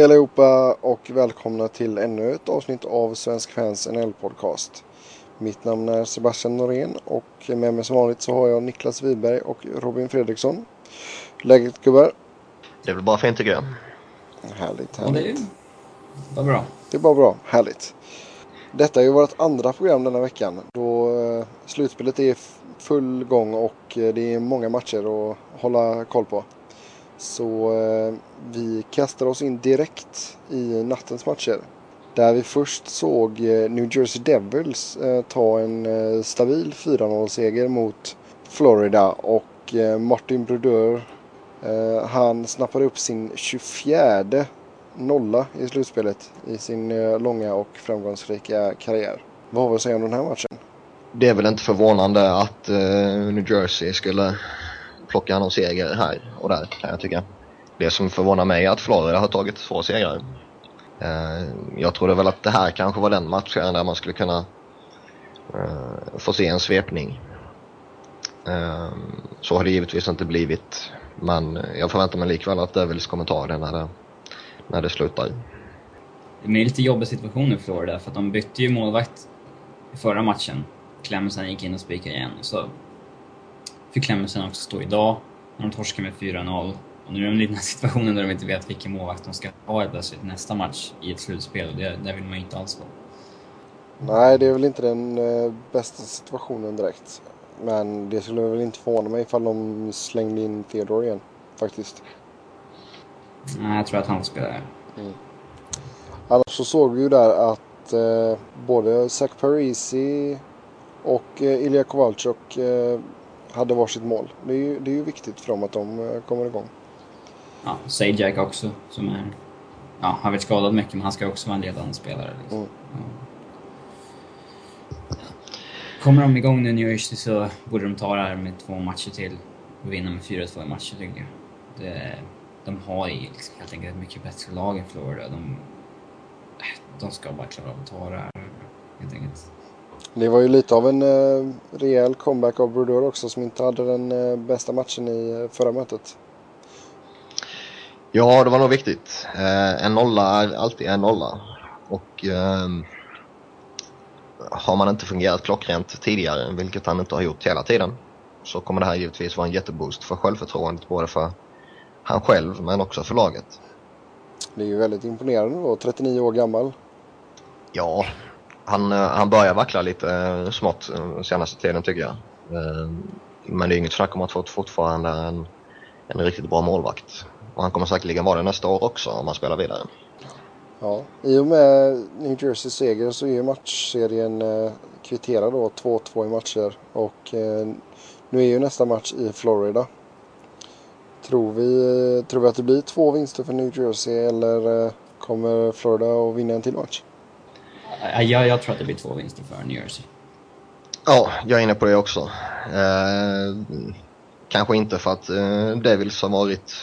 Hej allihopa och välkomna till ännu ett avsnitt av Svensk Fans NHL-podcast. Mitt namn är Sebastian Norén och med mig som vanligt så har jag Niklas Wiberg och Robin Fredriksson. Läget gubbar? Det är väl bara fint tycker jag. Härligt, Ja, det är härligt. bara bra. Det är bara bra, härligt. Detta är ju vårt andra program denna veckan då eh, slutspelet är full gång och eh, det är många matcher att hålla koll på. Så eh, vi kastar oss in direkt i nattens matcher. Där vi först såg eh, New Jersey Devils eh, ta en eh, stabil 4-0-seger mot Florida och eh, Martin Brodeur eh, han snappade upp sin 24 nolla i slutspelet i sin eh, långa och framgångsrika karriär. Vad har vi att säga om den här matchen? Det är väl inte förvånande att eh, New Jersey skulle plocka någon seger här och där kan jag tycka. Det som förvånar mig är att Florida har tagit två segrar. Eh, jag trodde väl att det här kanske var den matchen där man skulle kunna eh, få se en svepning. Eh, så har det givetvis inte blivit. Men jag förväntar mig likväl att Devils kommer ta det när det, när det slutar. Det är lite jobbig situation i Florida för att de bytte ju målvakt i förra matchen. Clemson gick in och spikade igen. Så fick Clemmensen också stå idag när de torskar med 4-0. Och nu är de i den här situationen där de inte vet vilken målvakt de ska ha helt plötsligt nästa match i ett slutspel. Och det, där vill man inte alls vara. Nej, det är väl inte den eh, bästa situationen direkt. Men det skulle väl inte förvåna mig ifall de slängde in Theodore igen. Faktiskt. Nej, jag tror att han får spela där. Annars så såg vi ju där att eh, både Zach Parisi och eh, Ilja Kovalchuk eh, hade varsitt mål. Det är, ju, det är ju viktigt för dem att de eh, kommer igång. Ja, Sajak också som är... Ja, har varit skadad mycket men han ska också vara en ledande spelare. Liksom. Mm. Ja. Kommer de igång nu i New Jersey så borde de ta det här med två matcher till och vinna med 4-2 i matcher tycker jag. Det, de har ju liksom helt enkelt ett mycket bättre lag än Florida. De, de ska bara klara av att ta det här helt enkelt. Det var ju lite av en eh, rejäl comeback av Brodeur också som inte hade den eh, bästa matchen i eh, förra mötet. Ja, det var nog viktigt. Eh, en nolla är alltid en nolla. Och ehm, har man inte fungerat klockrent tidigare, vilket han inte har gjort hela tiden, så kommer det här givetvis vara en jätteboost för självförtroendet både för han själv men också för laget. Det är ju väldigt imponerande då, 39 år gammal. Ja, han, eh, han börjar vackla lite eh, smått eh, senaste tiden tycker jag. Men det är inget snack om att fortfarande en, en riktigt bra målvakt. Och han kommer säkerligen vara det nästa år också om han spelar vidare. Ja, i och med New Jerseys seger så är ju matchserien kvitterad då 2-2 i matcher och nu är ju nästa match i Florida. Tror vi, tror vi att det blir två vinster för New Jersey eller kommer Florida att vinna en till match? Ja, Jag, jag tror att det blir två vinster för New Jersey. Ja, jag är inne på det också. Eh, kanske inte för att eh, Devils har varit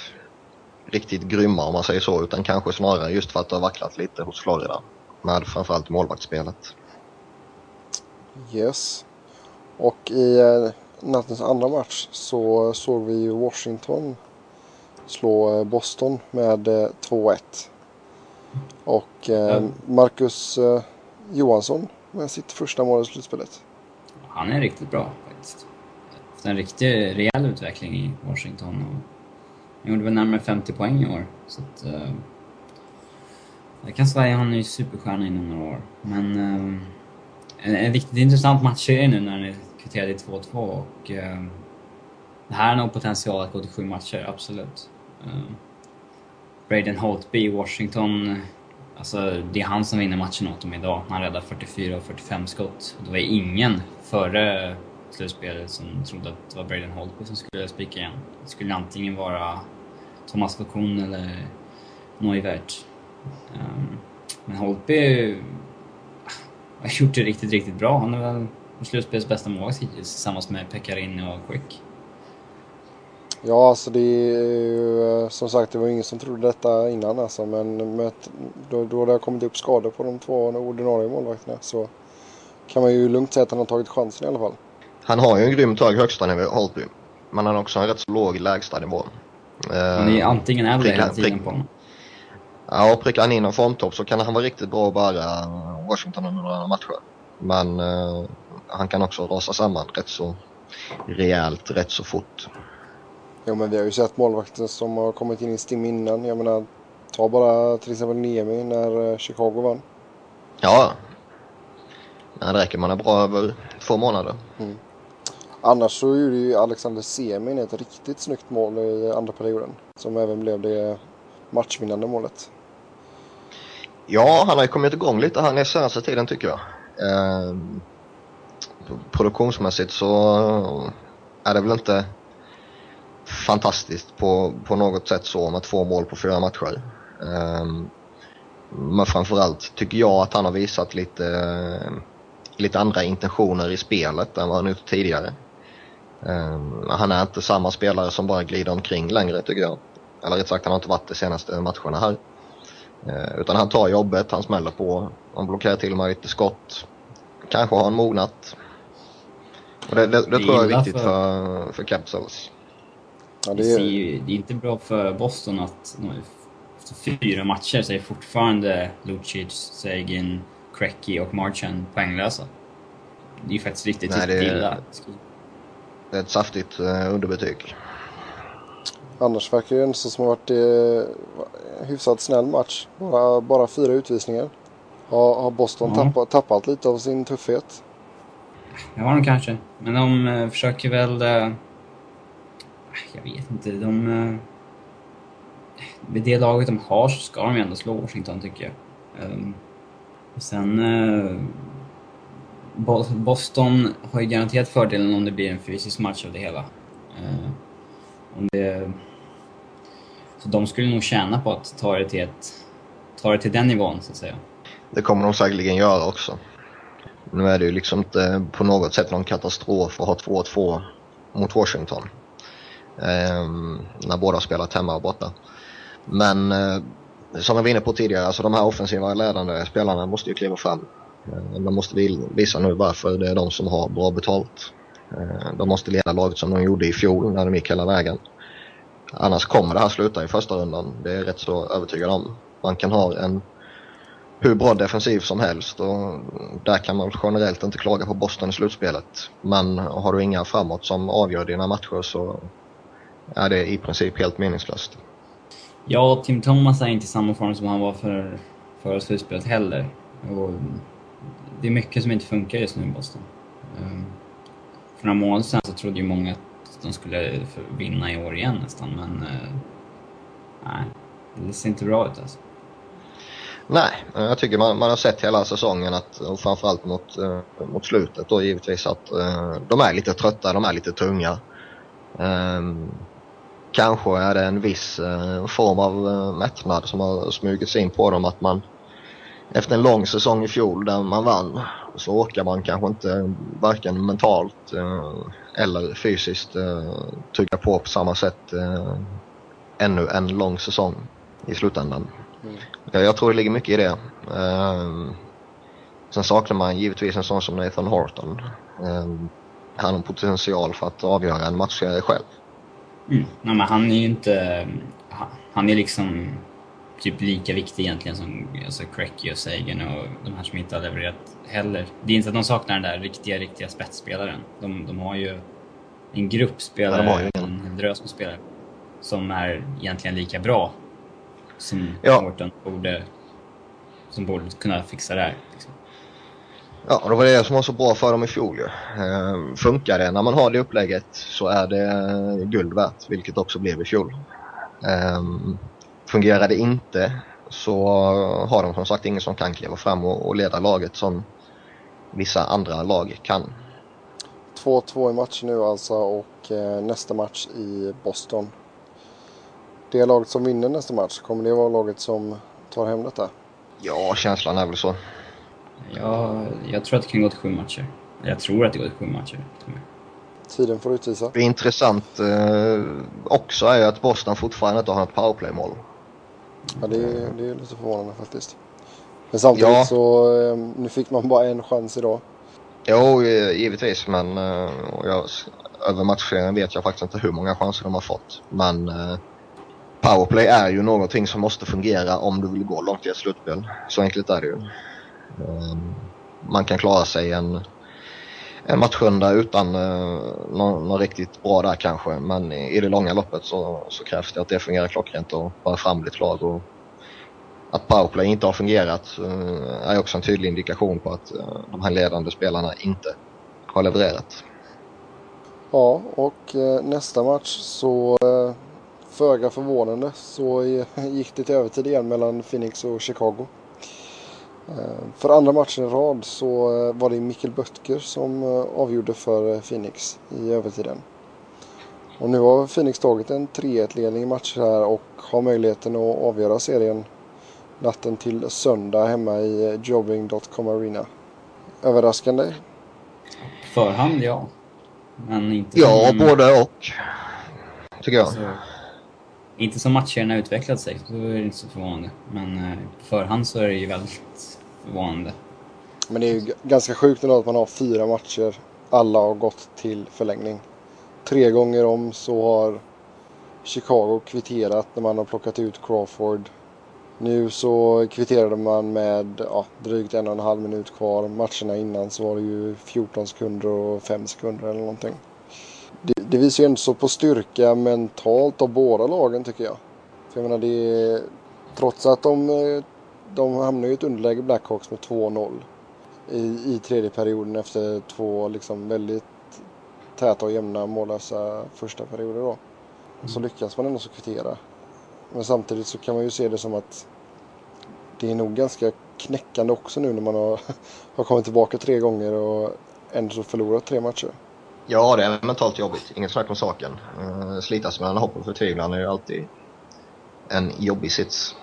riktigt grymma om man säger så, utan kanske snarare just för att det har vacklat lite hos Florida. Med framförallt målvaktsspelet. Yes. Och i eh, nattens andra match så såg vi ju Washington slå eh, Boston med eh, 2-1. Och eh. Marcus eh, Johansson med sitt första mål i slutspelet. Han är riktigt bra faktiskt. Haft En riktig rejäl utveckling i Washington. Och han gjorde väl närmare 50 poäng i år. Så att, eh, jag kan säga att han är ju superstjärna inom några år. Men eh, en, en riktigt intressant matchserie nu när han är kvitterad i 2-2 och eh, det här har nog potential att gå till sju matcher, absolut. Eh, Braden Holtby i Washington, alltså det är han som vinner matchen åt dem idag. Han räddar 44 och 45 skott. Det var ingen före slutspelet som trodde att det var Braden Holtby som skulle spika igen. Det skulle antingen vara Thomas Faucon eller Neuvert. Ehm, men Holtby ah, har gjort det riktigt, riktigt bra. Han är väl slutspelets bästa målvakt hittills tillsammans med Pekarin och Quick. Ja, alltså det är ju eh, som sagt det var ingen som trodde detta innan alltså. Men med, då, då det har kommit upp skador på de två ordinarie målvakterna så kan man ju lugnt säga att han har tagit chansen i alla fall. Han har ju en grymt hög högsta nivå, Holtby. Men han har också en rätt så låg lägsta nivå. Eh, Han är antingen eller pricka- hela tiden prick- på honom. Ja, och prickar han in en formtopp så kan han vara riktigt bra att bära Washington under några matcher. Men uh, han kan också rasa samman rätt så rejält, rätt så fort. Jo, men vi har ju sett målvakter som har kommit in i stim innan. Jag menar, ta bara till exempel Niemi när eh, Chicago vann. Ja, Nej, det räcker man är bra över två månader. Mm. Annars så gjorde ju Alexander Semin ett riktigt snyggt mål i andra perioden. Som även blev det matchvinnande målet. Ja, han har ju kommit igång lite här den senaste tiden tycker jag. Eh, produktionsmässigt så är det väl inte fantastiskt på, på något sätt så med två mål på fyra matcher. Eh, men framförallt tycker jag att han har visat lite lite andra intentioner i spelet än vad han gjort tidigare. Um, han är inte samma spelare som bara glider omkring längre tycker jag. Eller rätt sagt, han har inte varit de senaste matcherna här. Uh, utan han tar jobbet, han smäller på, han blockerar till och med lite skott. Kanske har han mognat. Och det, det, det tror jag är viktigt för, för, Capitals. Ja, det, är... det är inte bra för Boston att efter fyra matcher så är fortfarande Lucic, Sagan, Cracky och Marchand poänglösa. Det är ju faktiskt riktigt, Nej, riktigt det, illa. Det är ett saftigt uh, underbetyg. Annars verkar det ändå som varit eh, hyfsat snäll match. Bara, bara fyra utvisningar. Har, har Boston ja. tappat, tappat lite av sin tuffhet? Det har de kanske. Men de eh, försöker väl... Eh, jag vet inte. De... Eh, med det laget de har så ska de ju ändå slå Washington tycker jag. Ehm, och Sen... Eh, Boston har ju garanterat fördelen om det blir en fysisk match av det hela. Ehm, om det, så de skulle nog tjäna på att ta det till, ett, ta det till den nivån, så att säga. Det kommer de säkerligen göra också. Nu är det ju liksom inte på något sätt någon katastrof att ha 2-2 mot Washington. Eh, när båda spelat hemma och borta. Men eh, som jag var inne på tidigare, alltså de här offensiva ledande spelarna måste ju kliva fram. Eh, de måste visa nu varför det är de som har bra betalt. Eh, de måste leda laget som de gjorde i fjol när de gick hela vägen. Annars kommer det här sluta i första rundan. Det är jag rätt så övertygad om. Man kan ha en hur bra defensiv som helst och där kan man generellt inte klaga på Boston i slutspelet. Men har du inga framåt som avgör dina matcher så är det i princip helt meningslöst. Ja, Tim Thomas är inte i samma form som han var för förra slutspelet heller. Och det är mycket som inte funkar just nu i Boston. Um, för några månader sedan så trodde ju många att de skulle vinna i år igen nästan, men uh, nej, det ser inte bra ut alltså. Nej, jag tycker man, man har sett hela säsongen att, och framförallt mot, uh, mot slutet då givetvis att uh, de är lite trötta, de är lite tunga. Um, kanske är det en viss eh, form av eh, mättnad som har smugit sig in på dem att man efter en lång säsong i fjol där man vann så orkar man kanske inte varken mentalt eh, eller fysiskt eh, trycka på på samma sätt ännu en lång säsong i slutändan. Mm. Jag tror det ligger mycket i det. Sen saknar man givetvis en sån som Nathan Horton. Han har potential för att avgöra en matchserie själv. Mm. Ja, men han är ju inte... Han är liksom typ lika viktig egentligen som alltså Cracky och Sagan och de här som inte har levererat heller. Det är inte att de saknar den där riktiga, riktiga spetsspelaren. De, de har ju en grupp spelare, ja, en drös med spelare, som är egentligen lika bra som ja. Morton borde, som borde kunna fixa det här. Liksom. Ja, det var det som var så bra för dem i fjol ju. Eh, funkar det när man har det upplägget så är det guld värt, vilket också blev i fjol. Eh, fungerar det inte så har de som sagt ingen som kan kliva fram och, och leda laget som vissa andra lag kan. 2-2 i matchen nu alltså och eh, nästa match i Boston. Det laget som vinner nästa match, kommer det vara laget som tar hem detta? Ja, känslan är väl så. Ja, jag tror att det kan gå till sju matcher. Jag tror att det går till sju matcher. Tiden får utvisa. Det är intressant eh, också är ju att Boston fortfarande inte har ett powerplay-mål. Ja, det är, det är lite förvånande faktiskt. Men samtidigt ja. så, eh, nu fick man bara en chans idag. Jo, givetvis, men eh, jag, över matchserien vet jag faktiskt inte hur många chanser de har fått. Men eh, powerplay är ju någonting som måste fungera om du vill gå långt i ett slutspel. Så enkelt är det ju. Ehm, man kan klara sig en, en matchrunda utan eh, uh, någon, någon, riktigt bra där kanske. Men i, i det långa loppet så, så, krävs det att det fungerar klockrent och bara fram ditt lag. Och att powerplay inte har fungerat uh, är också en tydlig indikation på att uh, de här ledande spelarna inte har levererat. Ja, och nästa match så föga förvånande så gick det till övertid igen mellan Phoenix och Chicago. Eh, för andra matchen i rad så eh, var det Mikkel Böttger som eh, avgjorde för Phoenix i övertiden. Och nu har Phoenix tagit en 3-1-ledning i matcher här och har möjligheten att avgöra serien natten till söndag hemma i jobbing.com Arena. Överraskande? På förhand ja. Men inte Ja, som... både och. Tycker jag. Så inte som matcherna utvecklat sig, så är det inte så förvånande. Men på förhand så är det ju väldigt förvånande. Men det är ju ganska sjukt ändå att man har fyra matcher. Alla har gått till förlängning. Tre gånger om så har Chicago kvitterat när man har plockat ut Crawford. Nu så kvitterade man med ja, drygt en och en halv minut kvar. Matcherna innan så var det ju 14 sekunder och 5 sekunder eller någonting det, det visar ju ändå på styrka mentalt av båda lagen tycker jag. För jag menar det är, trots att de, eh, de hamnar i ett underläge Blackhawks med 2-0 i, i tredje perioden efter två liksom väldigt täta och jämna mållösa första perioder då. Mm. Så lyckas man ändå så kvittera. Men samtidigt så kan man ju se det som att det är nog ganska knäckande också nu när man har, har kommit tillbaka tre gånger och ändå förlorat tre matcher. Ja, det är mentalt jobbigt. Inget snack om saken. Uh, slitas mellan hopp och förtvivlan är ju alltid en jobbig sits.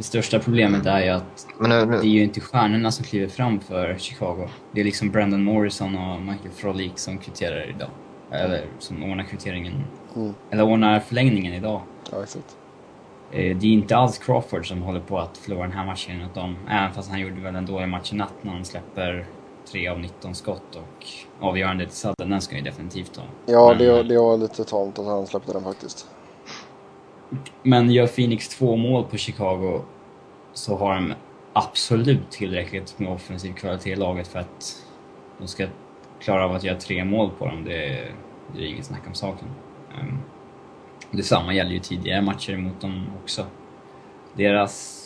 Det största problemet är ju att nu, nu. det är ju inte stjärnorna som kliver fram för Chicago. Det är liksom Brandon Morrison och Michael Frolik som kvitterar idag. Eller som ordnar kvitteringen. Mm. Eller ordnar förlängningen idag. Ja, exakt. Eh, det är inte alls Crawford som håller på att förlora den här matchen åt dem. Även fast han gjorde väl en dålig match i natt när han släpper 3 av 19 skott och avgörande till sadden, den ska ju definitivt ha. Ja, men, det, det var lite tamt att han släppte den faktiskt. Men gör Phoenix två mål på Chicago så har de absolut tillräckligt med offensiv kvalitet i laget för att de ska klara av att göra tre mål på dem. Det, är, det är inget snack om saken. Um, detsamma gäller ju tidigare matcher mot dem också. Deras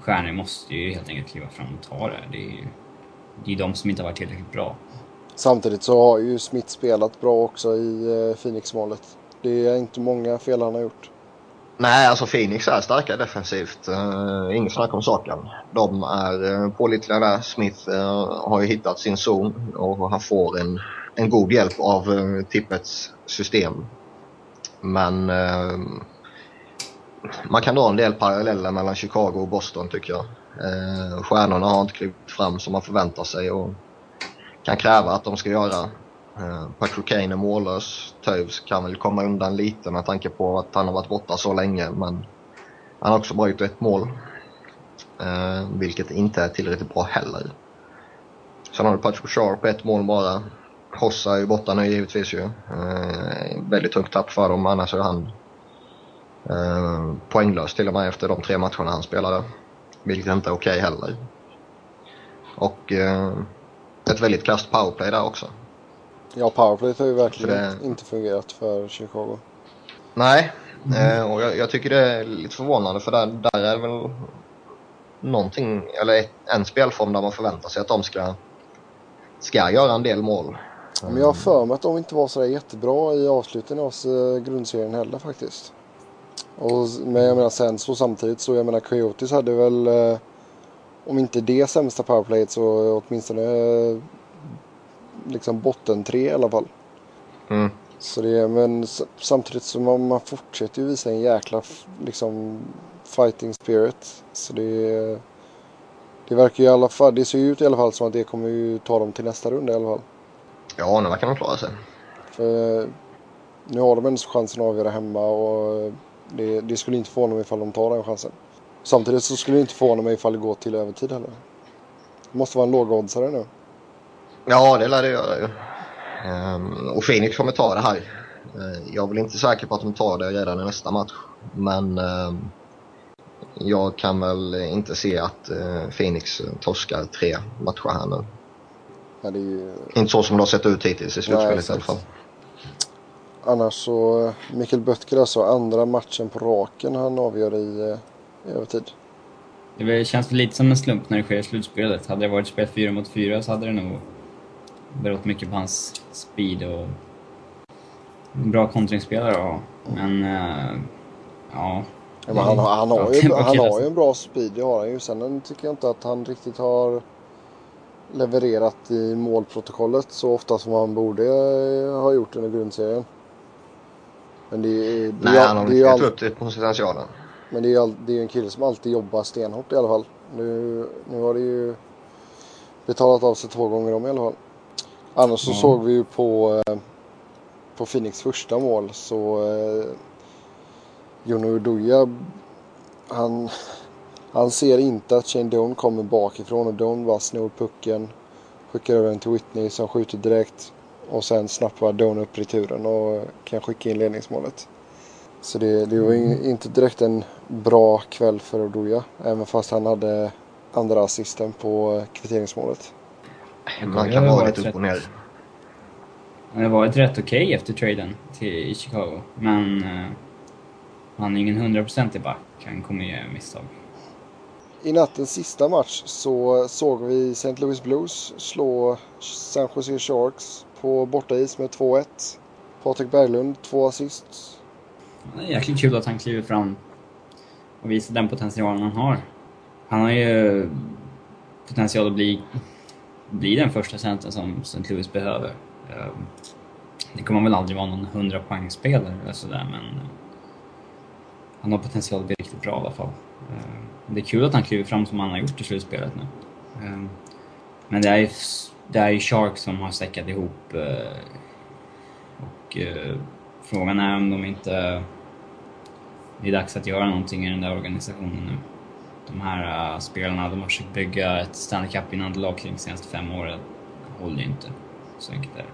stjärnor måste ju helt enkelt kliva fram och ta det. Det är ju det är de som inte har varit tillräckligt bra. Samtidigt så har ju Smith spelat bra också i eh, Phoenix-målet. Det är inte många fel han har gjort. Nej, alltså Phoenix är starka defensivt. Eh, uh, inget snack om saken. De är uh, pålitliga där. Smith uh, har ju hittat sin zon och han får en, en god hjälp av uh, Tippets system. Men uh, man kan dra en del paralleller mellan Chicago och Boston tycker jag. Uh, stjärnorna har inte klivit fram som man förväntar sig och kan kräva att de ska göra. Eh, Patrick Kane är mållös. Toews kan väl komma undan lite med tanke på att han har varit borta så länge men han har också bara gjort ett mål. Eh, vilket inte är tillräckligt bra heller. Sen har du Patrick Sharp, ett mål bara. Hossa är ju borta nu givetvis ju. Eh, väldigt tungt tapp för dem, annars är han poänglös till och med efter de tre matcherna han spelade. Vilket inte är okej okay heller. Och ett väldigt kast powerplay där också. Ja, powerplay har ju verkligen det... inte fungerat för Chicago. Nej, mm. eh, och jag, jag, tycker det är lite förvånande för där, där är väl någonting, eller ett, en spelform där man förväntar sig att de ska, ska göra en del mål. Men jag har för mig att de inte var så jättebra i avslutningen av eh, grundserien heller faktiskt. Och, men jag menar sen så samtidigt så jag menar Coyotes hade väl eh, om inte det sämsta powerplayet så åtminstone liksom botten tre i alla fall. Mm. Så det, men samtidigt så man, man fortsätter ju visa en jäkla liksom fighting spirit. Så det, det verkar ju i alla fall, det ser ju ut i alla fall som att det kommer ju ta dem till nästa runda i alla fall. Ja, nu verkar de klara sig. För nu har de ändå chansen att avgöra hemma och det, det skulle inte förvåna mig ifall de tar den chansen. Samtidigt så skulle det inte förvåna mig ifall det går till övertid heller. Det måste vara en lågoddsare nu. Ja, det lär det göra ju. Um, och Phoenix kommer ta det här. Uh, jag är väl inte säker på att de tar det redan i nästa match. Men eh, jag kan väl inte se att eh, Phoenix torskar tre matcher här nu. Ja, det är ju... Inte så som det har sett ut hittills i slutspelet i alla fall. Annars så, eh, Mikael Böttger alltså andra matchen på raken han avgör i, i övertid. Det känns lite som en slump när det sker i slutspelet. Hade det varit spel 4 mot 4 så hade det nog berott mycket på hans speed och bra kontringsspelare och, Men, eh, ja. Ja, men han, har- han, har ju, Ja, han har ju en bra speed, det har han ju. Sen tycker jag inte att han riktigt har levererat i målprotokollet så ofta som han borde eh, ha gjort under grundserien. Men det, är- det, Nej, är- han har inte all, upp till potentialen. men det är ju all, det är en kille som alltid jobbar stenhårt i alla fall. Nu, nu har det ju betalat av sig två gånger om i alla fall. Annars så Ja. såg vi ju på, eh, på Phoenix första mål så eh, Jono Uduya han, han ser inte att Shane Doan kommer bakifrån och Doan bara snor pucken, skickar över den till Whitney som skjuter direkt och sen snappar Doan upp returen och kan skicka in ledningsmålet. Så det, det var ju inte direkt en bra kväll för Oduya även fast han hade andra assisten på kvitteringsmålet. Man kan vara lite upp och ner. Han har varit rätt okej efter traden till i Chicago. Men eh, han är ingen hundraprocentig back. Han kommer göra misstag. I nattens sista match så såg vi St. Louis Blues slå San Jose Sharks på bortais med 2-1. Patrik Berglund, två assist. Det är jäkligt kul att han kliver fram och visar den potentialen han har. Han har ju potential att bli, bli den första centern som St. Louis behöver. Ehm, det kommer väl aldrig vara någon 100 poängspelare eller sådär men eh, han har potential att bli riktigt bra i alla fall. Ehm, det är kul att han kliver fram som han har gjort i slutspelet nu. Ehm, men det är ju, det är ju Sharks som har säckat ihop eh, och eh, frågan är om de inte... Det är dags att göra någonting i den där organisationen nu. De här uh, spelarna, de har försökt bygga ett Stanley Cup-vinnande lag kring de senaste fem åren. Håller ju inte. Så enkelt är det.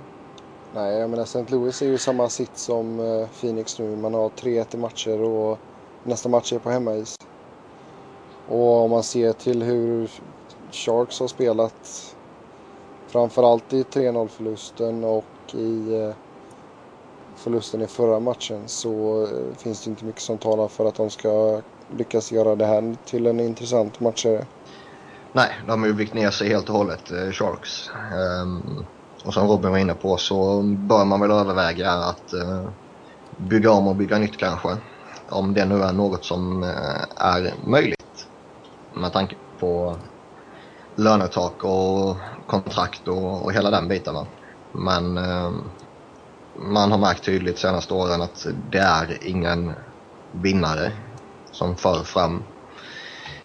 Nej, jag menar St. Louis är ju samma sitt som äh, Phoenix nu. Man har 3-1 i matcher och nästa match är på hemmais. Och om man ser till hur Sharks har spelat framförallt i 3-0 förlusten och i äh, förlusten i förra matchen så eh, finns det inte mycket som talar för att de ska lyckas göra det här till en intressant matchserie. Nej, de har ju vikt ner sig helt och hållet, eh, Sharks. Ehm, och som Robin var inne på så bör man väl överväga att eh, bygga om och bygga nytt kanske. Om det nu är något som eh, är möjligt. Med tanke på lönetak och kontrakt och, och hela den biten. Va? Men ehm, man har märkt tydligt de senaste åren att det är ingen vinnare som för fram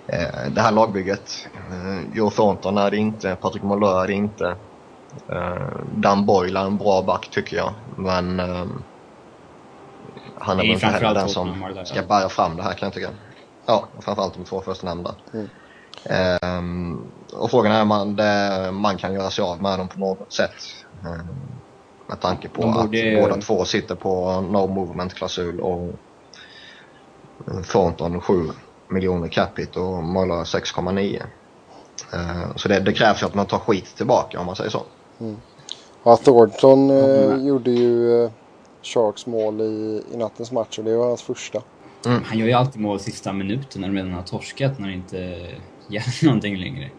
eh, det här lagbygget. Eh, Joe Thornton är det inte, Patrick Malö är det inte. Eh, Dan Boyle är en bra back tycker jag, men han är väl inte heller den som ska bära fram det här kan jag tycka. Ja, framförallt de två första nämnda. Mm. Ehm, och frågan är om man, det, man kan göra sig av med dem på något sätt. Ehm, med tanke på De att borde- båda två sitter på no movement-klausul och Thornton 7 miljoner capita och Möller 6,9. Ehm, så det, det krävs ju att man tar skit tillbaka om man säger så. Ja, Thornton eh, Mm. gjorde ju eh, Sharks mål i, i nattens match och det var hans första. Han gör ju alltid mål sista minuten när de redan har torskat, när det inte gäller någonting längre.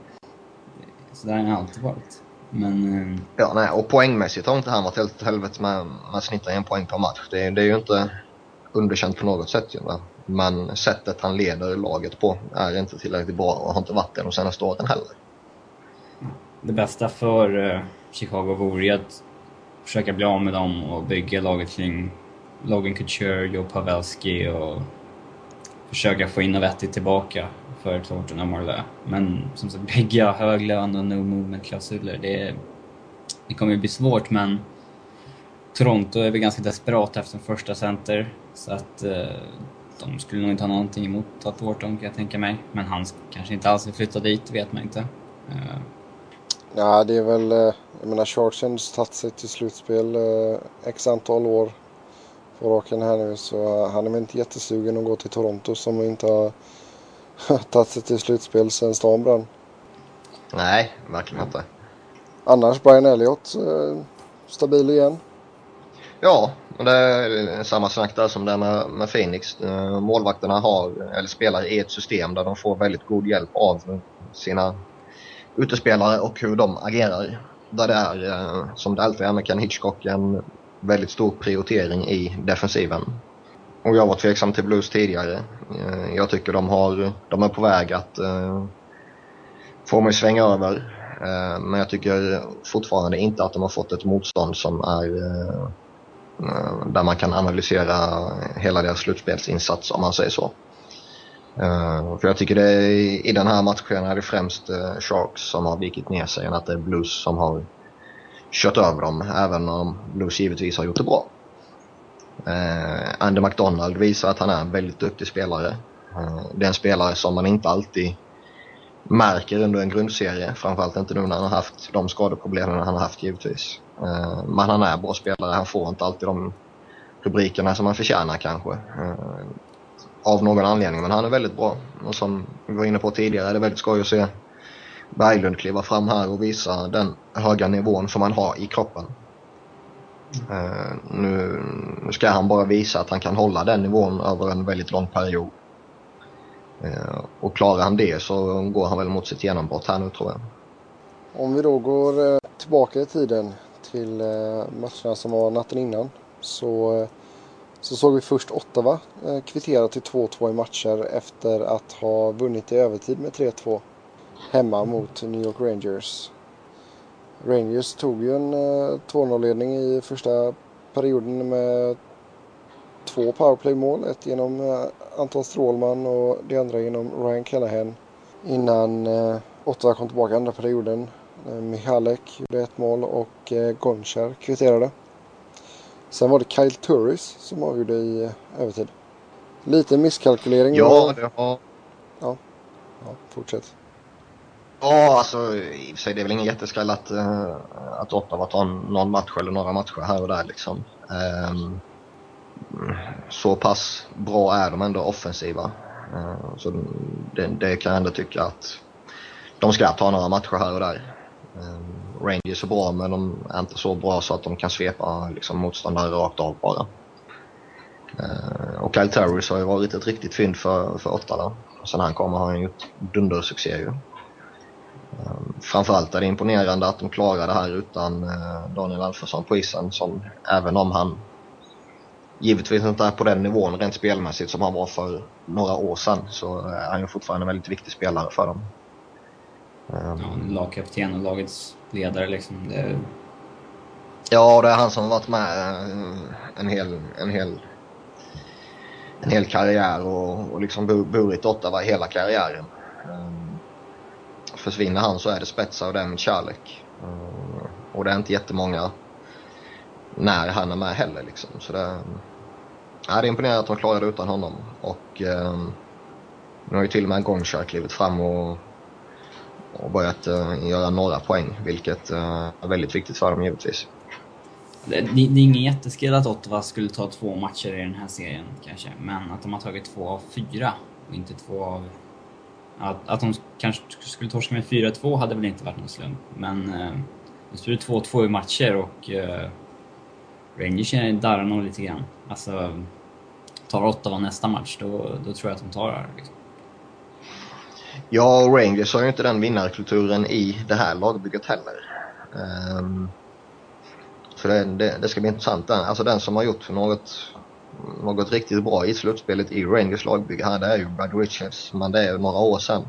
Så där har han alltid varit. Men... eh, Ja, nej, och poängmässigt har inte han varit helt åt helvete med, med att snitta en poäng per match. Det, det är ju inte underkänt på något sätt ju. Men sättet han leder laget på är inte tillräckligt bra och har inte varit det de senaste åren heller. Det bästa för eh, Chicago vore ju att försöka bli av med dem och bygga laget kring Logan Couture, Joe Pavelski och försöka få in vettigt tillbaka för Thornton och Marleau. Men som sagt, bygga hög lön och no movement-klausuler, det, det kommer ju bli svårt men Toronto är väl ganska desperat efter en första center så att eh, de skulle nog inte ha någonting emot att ta Thornton kan jag tänka mig. Men han kanske inte alls vill flytta dit, vet man inte. Eh, Ja, det är väl, eh, jag menar Sharks har ändå tagit sig till slutspel eh, x antal år på raken här nu så han är väl inte jättesugen att gå till Toronto som inte har tagit sig till slutspel sen stan brann. Nej, verkligen inte. Annars Brian Elliott eh, stabil igen. Ja, det är samma snack där som det med, med Phoenix. Eh, målvakterna har, eller spelar i ett system där de får väldigt god hjälp av sina utespelare och hur de agerar. Där det är, eh, som det alltid är med Ken Hitchcock, en väldigt stor prioritering i defensiven. Och jag var tveksam till Blues tidigare. Eh, jag tycker de, har, de är på väg att eh, få mig svänga över. Eh, men jag tycker fortfarande inte att de har fått ett motstånd som är Eh, eh där man kan analysera hela deras slutspelsinsats om man säger så. Uh, för jag tycker det är, i den här matchen är det främst uh, Sharks som har vikit ner sig än att det är Blues som har kört över dem, även om Blues givetvis har gjort det bra. Eh, Andy McDonald visar att han är en väldigt duktig spelare. Eh, det är en spelare som man inte alltid märker under en grundserie, framförallt inte nu när han har haft de skadeproblemen han har haft givetvis. Eh, men han är bra spelare. Han får inte alltid de rubrikerna som han förtjänar kanske. Eh, av någon anledning. Men han är väldigt bra. Och som vi var inne på tidigare är det väldigt skoj att se Berglund kliva fram här och visa den höga nivån som han har i kroppen. Nu, nu, ska han bara visa att han kan hålla den nivån över en väldigt lång period. Eh, och klarar han det så går han väl mot sitt genombrott här nu tror jag. Om vi då går eh, tillbaka i tiden till matcherna som var natten innan så, så såg vi först Ottawa kvittera till 2-2 i matcher efter att ha vunnit i övertid med 3-2 hemma mot New York Rangers. Rangers tog ju en 2-0-ledning i första perioden med två powerplay-mål. Ett genom Anton Strålman och det andra genom Ryan Callahan. Innan Ottawa kom tillbaka andra perioden Eh, Michalek gjorde ett mål och eh, Gonchar kvitterade. Sen var det Kyle Turris som avgjorde i eh, övertid. Lite misskalkylering. Ja, det har... Ja. ja, fortsätt. Ja, alltså i och för sig det är väl ingen jätteskräll att, uh, att Ottawa tar någon match eller några matcher här och där liksom. Um, så pass bra är de ändå offensiva. Uh, så det, det, kan jag ändå tycka att de ska ta några matcher här och där. Um, Rangers är bra men de är inte så bra så att de kan svepa liksom, motståndare rakt av bara. Uh, och Kyle Terrors har ju varit ett riktigt fynd för, för Ottawa. Sen han kommer har han gjort dundersuccé ju. Ehm, framförallt är det imponerande att de klarar det här utan eh, Daniel Alfredsson på isen som även om han givetvis inte är på den nivån rent spelmässigt som han var för några år sedan så är han ju fortfarande en väldigt viktig spelare för dem. Um, ja, lagkapten och lagets ledare liksom. Det... Ja, det är han som har varit med eh, en hel, en hel, en hel karriär och, och liksom burit Ottawa hela karriären. Försvinner han så är det Spetsa och det är min kärlek. Eh, och det är inte jättemånga när han är med heller liksom. Så det, ja, det är imponerande att de klarade utan honom. Och eh, nu har ju till och med Gongchar klivit fram och och börjat eh, göra några poäng, vilket eh, är väldigt viktigt för dem givetvis. Det, det, det är ingen jätteskrill att Ottawa skulle ta två matcher i den här serien kanske, men att de har tagit två av fyra och inte två av... Att, att de kanske skulle torska med 4-2 hade väl inte varit någon slump, men uh, nu står det 2-2 i matcher och eh, Rangers darrar nog lite grann. Alltså, tar Ottawa nästa match, då, då tror jag att de tar det här. Liksom. Ja, Rangers har ju inte den vinnarkulturen i det här lagbygget heller. Um, så det, det, det, ska bli intressant. Alltså den som har gjort något, något riktigt bra i slutspelet i Rangers lagbygge här, det är ju Brad Richards. Men det är ju några år sedan.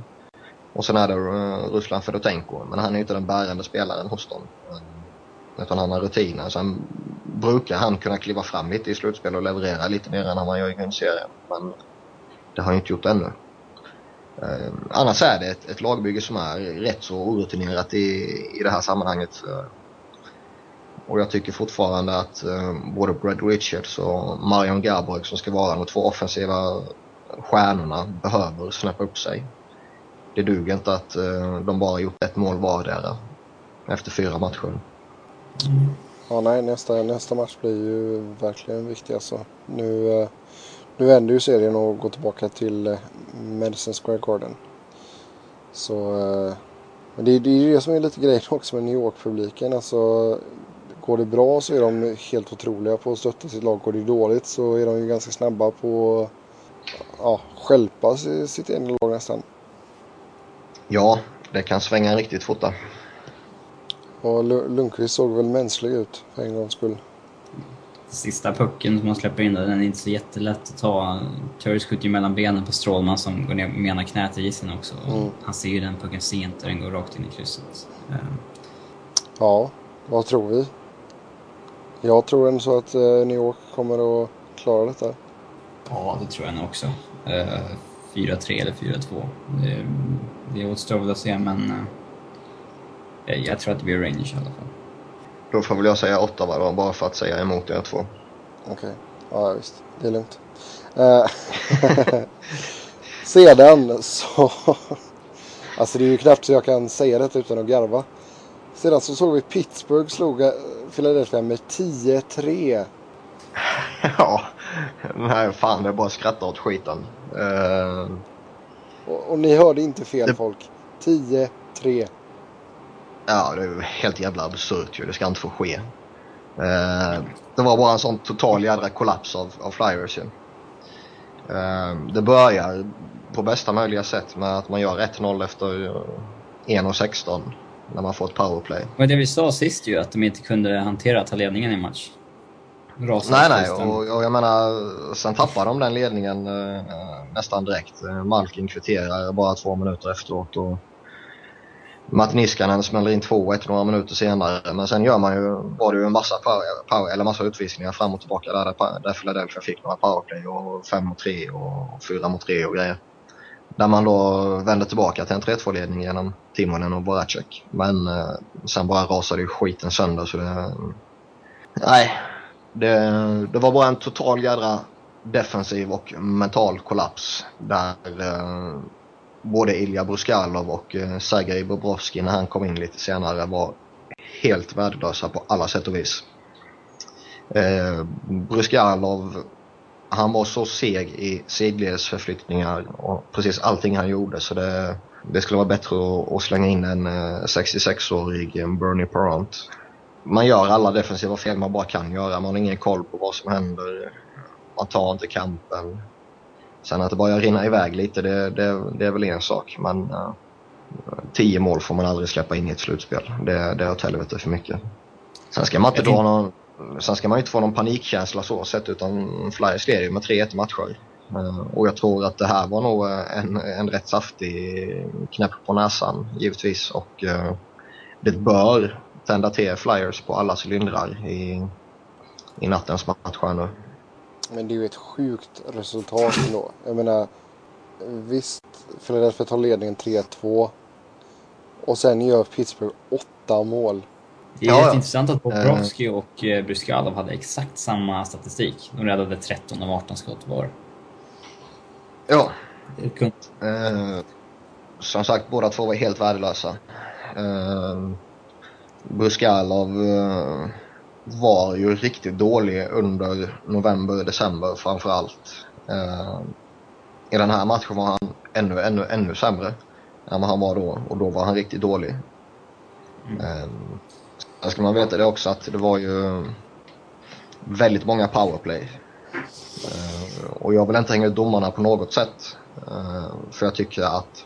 Och sen är det eh, Ruslan Fedotenko. Men han är ju inte den bärande spelaren hos dem. Eh, utan han har rutiner. Sen brukar han kunna kliva fram lite i slutspel och leverera lite mer än vad gör i grundserien. Men det har han inte gjort ännu. Eh, annars är det ett, ett lagbygge som är rätt så orutinerat i, i det här sammanhanget. Och jag tycker fortfarande att eh, både Brad Richards och Marion Garborg som ska vara de två offensiva stjärnorna behöver snäppa upp sig. Det duger inte att eh, de bara gjort ett mål vardera efter fyra matcher. Mm. Ja, nej, nästa, nästa match blir ju verkligen viktig alltså. Nu, eh, nu vänder ju serien och går tillbaka till eh, Madison Square Garden. Så, eh, men det, det är ju det som är lite grejen också med New York-publiken. Alltså, går det bra så är de helt otroliga på att stötta sitt lag. Går det dåligt så är de ju ganska snabba på att ja, skälpa sitt egna lag nästan. Ja, det kan svänga riktigt fort där. Och Lundqvist såg väl mänsklig ut för en gångs skull. Sista pucken som han släpper in där, den är inte så jättelätt att ta. Turris skjuter ju mellan benen på Strålman som går ner med ena knät i isen också. Mm. Han ser ju den pucken sent och den går rakt in i krysset. Ja, vad tror vi? Jag tror ändå så att eh, New York kommer att klara detta. Ja, det tror jag nog också. 4-3 eh, eller 4-2. Det, det återstår väl att se, men eh, jag tror att det blir Rangers i alla fall. Då får väl jag säga Ottawa då, bara för att säga emot er två. Okej, okay. ja visst. Det är lugnt. Sedan så... Alltså det är ju knappt så jag kan säga detta utan att garva. Sedan så såg vi Pittsburgh slog Philadelphia med 10-3. ja, nej fan det är bara att skratta åt skiten. Uh... Och, och, ni hörde inte fel det... folk. 10-3. Ja, det är helt jävla absurt ju. Det ska inte få ske. Uh, det var bara en sån total jädra kollaps av, av Flyers ju. Uh, det börjar på bästa möjliga sätt med att man gör 1-0 efter 1.16 när man får ett powerplay. Var det vi sa sist ju, att de inte kunde hantera att ta ledningen i match. Rasar nej, nej, och, och, jag menar, sen tappar de den ledningen eh, nästan direkt. Malkin kvitterar bara två minuter efteråt och Matt Niskanen smäller in 2-1 några minuter senare. Men sen gör man ju, var det ju en massa, power, power, eller massa utvisningar fram och tillbaka där, där Philadelphia fick några powerplay och 5 mot 3 och 4 mot 3 och grejer. Där man då vände tillbaka till en 3-2 ledning genom Timonen och Boracek. Men eh, sen bara rasade ju skiten sönder så det... Nej. Det, det var bara en total jädra defensiv och mental kollaps där eh, både Ilja Bruskalov och eh, Sergej Bobrovski när han kom in lite senare var helt värdelösa på alla sätt och vis. Eh, Bruskalov han var så seg i sidledsförflyttningar och precis allting han gjorde så det, det skulle vara bättre att, att slänga in en 66-årig eh, Bernie Parent. Man gör alla defensiva fel man bara kan göra. Man har ingen koll på vad som händer. Man tar inte kampen. Sen att det börjar rinna iväg lite, det, det, det är väl en sak. Men uh, tio mål får man aldrig släppa in i ett slutspel. Det, det är åt helvete för mycket. Sen ska man inte dra någon Sen ska man ju inte få någon panikkänsla så sett utan Flyers leder ju med 3-1 matcher. Eh, och jag tror att det här var nog eh, en, en rätt saftig knäpp på näsan givetvis och eh, det bör tända till Flyers på alla cylindrar i, i nattens match här nu. Men det är ju ett sjukt resultat ändå. Jag menar visst, Philadelphia tar ledningen 3-2 och sen gör Pittsburgh åtta mål. Det är ja, intressant att Bobrovski och eh, Bryskalov hade exakt samma statistik. De räddade 13 av 18 skott var. Ja. Eh, som sagt, båda två var helt värdelösa. Eh, Bryskalov eh, var ju riktigt dålig under november, december framför allt. Eh, I den här matchen var han ännu, ännu, ännu sämre än vad han var då och då var han riktigt dålig. Mm. Eh, Sen ska man veta det också att det var ju väldigt många powerplay. Uh, och jag vill inte hänga ut domarna på något sätt. Uh, för jag tycker att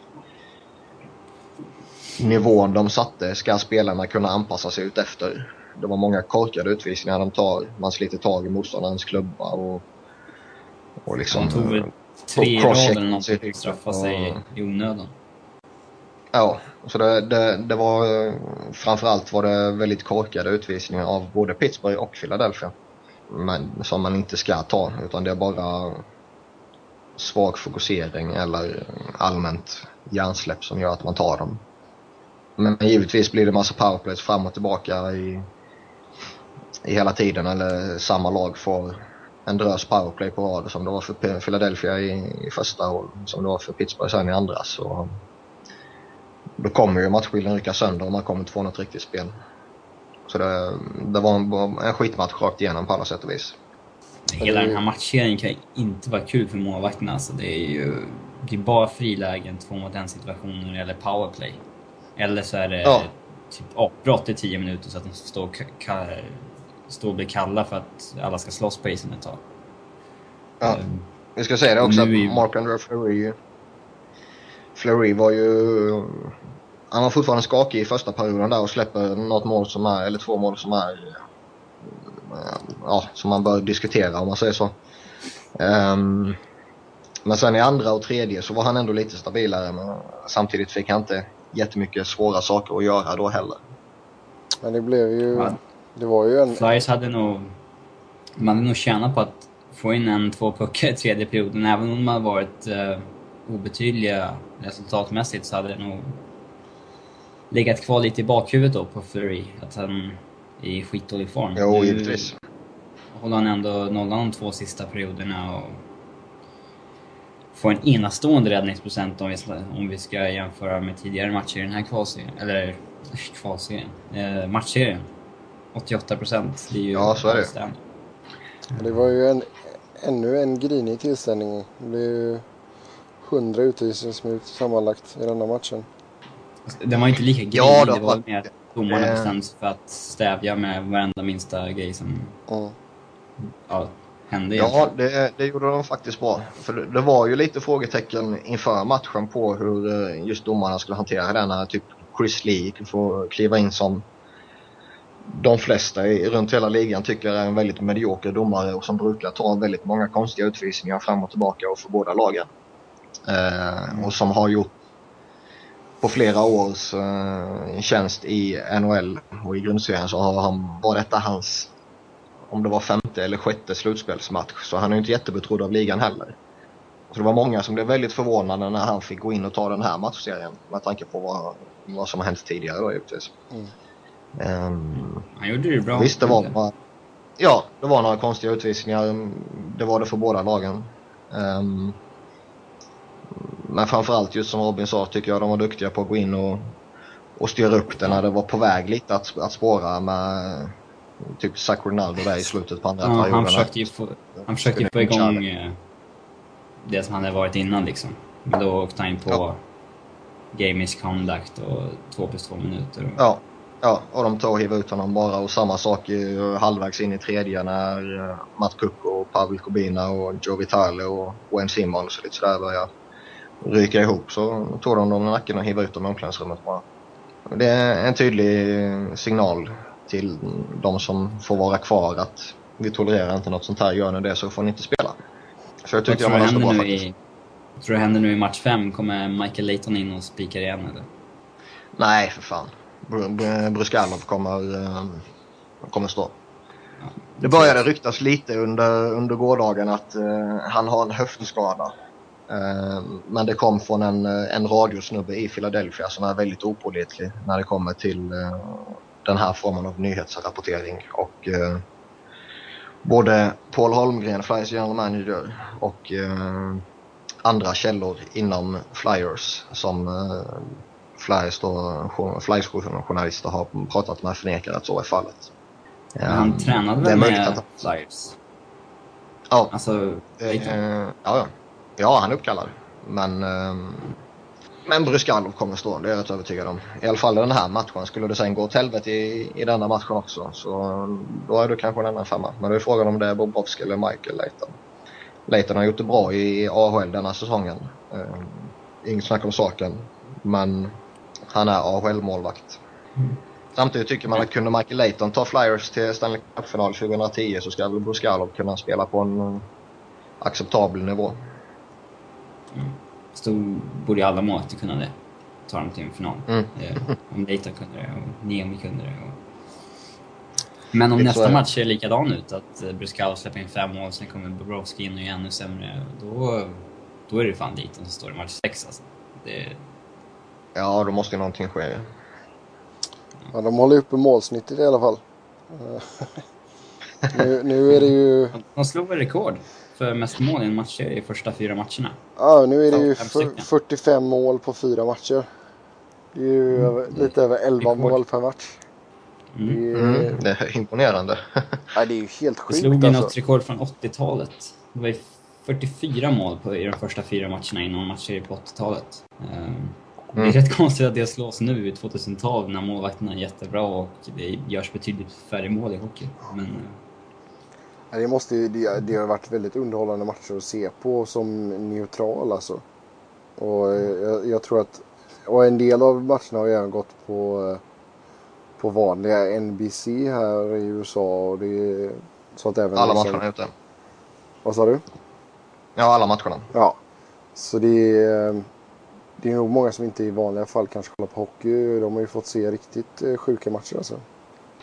nivån de satte ska spelarna kunna anpassa sig ut efter. Det var många korkade utvisningar de tar. Man sliter tag i motståndarens klubba och, och liksom... De tog väl tre i rad eller något för att straffa sig i onödan. Ja, så det, det, det var framförallt var det väldigt korkade utvisningar av både Pittsburgh och Philadelphia. Men som man inte ska ta utan det är bara svag fokusering eller allmänt hjärnsläpp som gör att man tar dem. Men givetvis blir det massa powerplays fram och tillbaka i, i hela tiden eller samma lag får en drös powerplay på rad som det var för Philadelphia i, i första och som det var för Pittsburgh sen i andra. Så då kommer ju matchbilden rycka sönder om man kommer inte få något riktigt spel. Så det, det var en, en skitmatch rakt igenom på alla sätt och vis. Hela den här matchserien kan inte vara kul för målvakterna. Alltså det är ju det är bara frilägen, två mot en situationer eller powerplay. Eller så är det Ja. typ avbrott i 10 minuter så att de står och, står och blir kalla för att alla ska slåss på isen ett tag. Ja. Ehm, Vi ska säga det också att Mark-André Fleury Fleury var ju... Han var fortfarande skakig i första perioden där och släpper något mål som är, eller två mål som är... eh, Ja, som man bör diskutera om man säger så. Ehm, men sen i andra och tredje så var han ändå lite stabilare men samtidigt fick han inte jättemycket svåra saker att göra då heller. Men det blev ju... Ja. Det var ju en... Flyers hade nog... Man hade nog tjänat på att få in en, två puckar i tredje perioden. Även om hade varit eh, obetydliga resultatmässigt så hade det nog legat kvar lite i bakhuvudet då på Fleury. Att han är i skitdålig form. Jo, givetvis. håller han ändå nollan de två sista perioderna och får en enastående räddningsprocent om vi, ska- om vi ska jämföra med tidigare matcher i den här kvalserien. Eller kvalserien. Eh, matchserien. 88 procent. Det är ju Ja, så är det. Det var ju en, ännu en grinig tillställning. Det blev ju 100 utvisningsminuter sammanlagt i denna matchen. Den var inte lika grinig, Ja, det var mer att domarna Eh. bestämde sig för att stävja med varenda minsta grej som Mm. ja, hände Ja, egentligen. det, det gjorde de faktiskt bra. För det, det var ju lite frågetecken inför matchen på hur eh, just domarna skulle hantera det när typ Chris Lee får kliva in som de flesta i, runt hela ligan tycker är en väldigt medioker domare och som brukar ta väldigt många konstiga utvisningar fram och tillbaka och för båda lagen. Eh, och som har gjort på flera års eh, tjänst i NHL och i grundserien så har han, var detta hans om det var femte eller sjätte slutspelsmatch. Så han är ju inte jättebetrodd av ligan heller. Så det var många som blev väldigt förvånade när han fick gå in och ta den här matchserien. Med tanke på vad, vad som har hänt tidigare då givetvis. Mm. Ehm, Han gjorde det bra. visst, det var några, Ja, det var några konstiga utvisningar. Det var det för båda lagen. Ehm, men framförallt just som Robin sa tycker jag de var duktiga på att gå in och, och styra upp det när det var på väg lite att, att spåra med typ Zach Ronaldo där i slutet på andra Ja, perioden. han försökte ju få, han försökte få igång eh, det som han hade varit innan liksom. Men då åkte han in på Ja. game misconduct och två plus två minuter. Och, Ja, ja, och de tog och hivade ut honom bara och samma sak halvvägs in i tredje när uh, Matt Cook och Pavel Kubina och Joe Vitale och Wayne Simmons och lite sådär började ryka ihop så tog de dem i nacken och hivade ut dem i omklädningsrummet bara. Det är en tydlig signal till de som får vara kvar att vi tolererar inte något sånt här, gör ni det så får ni inte spela. Så jag vad tyckte tror jag du var ganska bra faktiskt. i, tror du händer nu i match fem? Kommer Michael Layton in och spikar igen eller? Nej, för fan. Br- Br- Bruskalov kommer, eh, kommer stå. Det började ryktas lite under, under gårdagen att eh, han har en höftskada. Eh, men det kom från en, eh, en radiosnubbe i Philadelphia som är väldigt opålitlig när det kommer till eh, den här formen av nyhetsrapportering. Och både Paul Holmgren, Flyers general manager och andra källor inom Flyers som Flyers, då, Flyers journalister har pratat med förnekar att så är fallet. Han tränade väl med Flyers? Ja, Alltså? Eh, ja, ja ja, han är uppkallad. Men, ehm, men Bryskalov kommer stå, det är jag rätt övertygad om. I alla fall i den här matchen. Skulle det sen gå åt helvete i, i denna matchen också så då är det kanske en annan femma. Men då är frågan om det är Bobrovski eller Michael Leighton. Leighton har gjort det bra i AHL denna säsongen. Ehm, inget snack om saken. Men han är AHL-målvakt. Samtidigt tycker man att kunde Michael Leighton ta Flyers till Stanley Cup-final 2010 så ska väl Bruskalov kunna spela på en acceptabel nivå. Stod, borde ju alla målvakter kunna det. Ta dem till en final. Mm. Eh, om Layton kunde det och Niemi kunde det. Och... Men om så är nästa det. match ser likadan ut, att eh, släpper in fem mål, sen kommer Bobrovski in och är ännu sämre, då, då är det fan Layton som står i match sex alltså. Det, Ja, då måste ju någonting ske. Ja, de håller uppe målsnittet i alla fall. Nu, nu är det ju... de slog väl rekord för mest mål i en match i första fyra matcherna. Ja, nu är det ju fem för- stycken. 45 mål på fyra matcher. Det är ju över, lite över 11 Rekord. mål per match. Mm. Det, Mm, det är imponerande. ja, det är ju helt Det sjukt slog ju alltså. något rekord från 80-talet. Det var ju 44 mål på, i de första fyra matcherna i någon matchserie på 80-talet. Ehm, Det är Mm. rätt konstigt att det slås nu i 2012 när målvakterna är jättebra och det görs betydligt färre mål i hockey. Men eh, Det, måste, det, det har varit väldigt underhållande matcher att se på som neutral alltså. Och eh, jag, jag tror att och en del av matcherna har ju även gått på, eh, på vanliga NBC här i USA. Och det är, så att även Alla matcherna ute. Vad sa du? Ja, alla matcherna. Ja. Så det är, det är nog många som inte i vanliga fall kanske kollar på hockey. De har ju fått se riktigt eh, sjuka matcher alltså.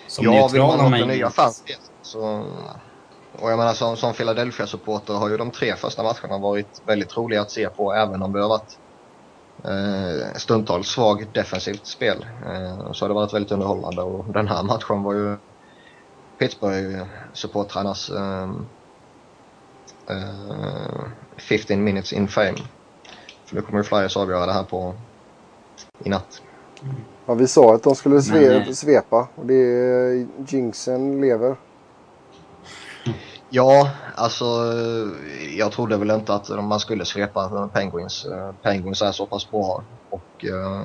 som ja, man har man nya fans så... Och jag menar som, som Philadelphia-supporter har ju de tre första matcherna varit väldigt roliga att se på även om det har varit eh, stundtals svag defensivt spel. Eh, så har det varit väldigt underhållande och den här matchen var ju Pittsburgh-supportrarnas eh, eh, 15 minutes in fame. För nu kommer ju Flyers avgöra det här på i natt. Ja, vi sa att de skulle sve, svepa. Och det är, jinxen lever. Ja, alltså jag trodde väl inte att man skulle svepa Penguins. Penguins är så pass bra och eh,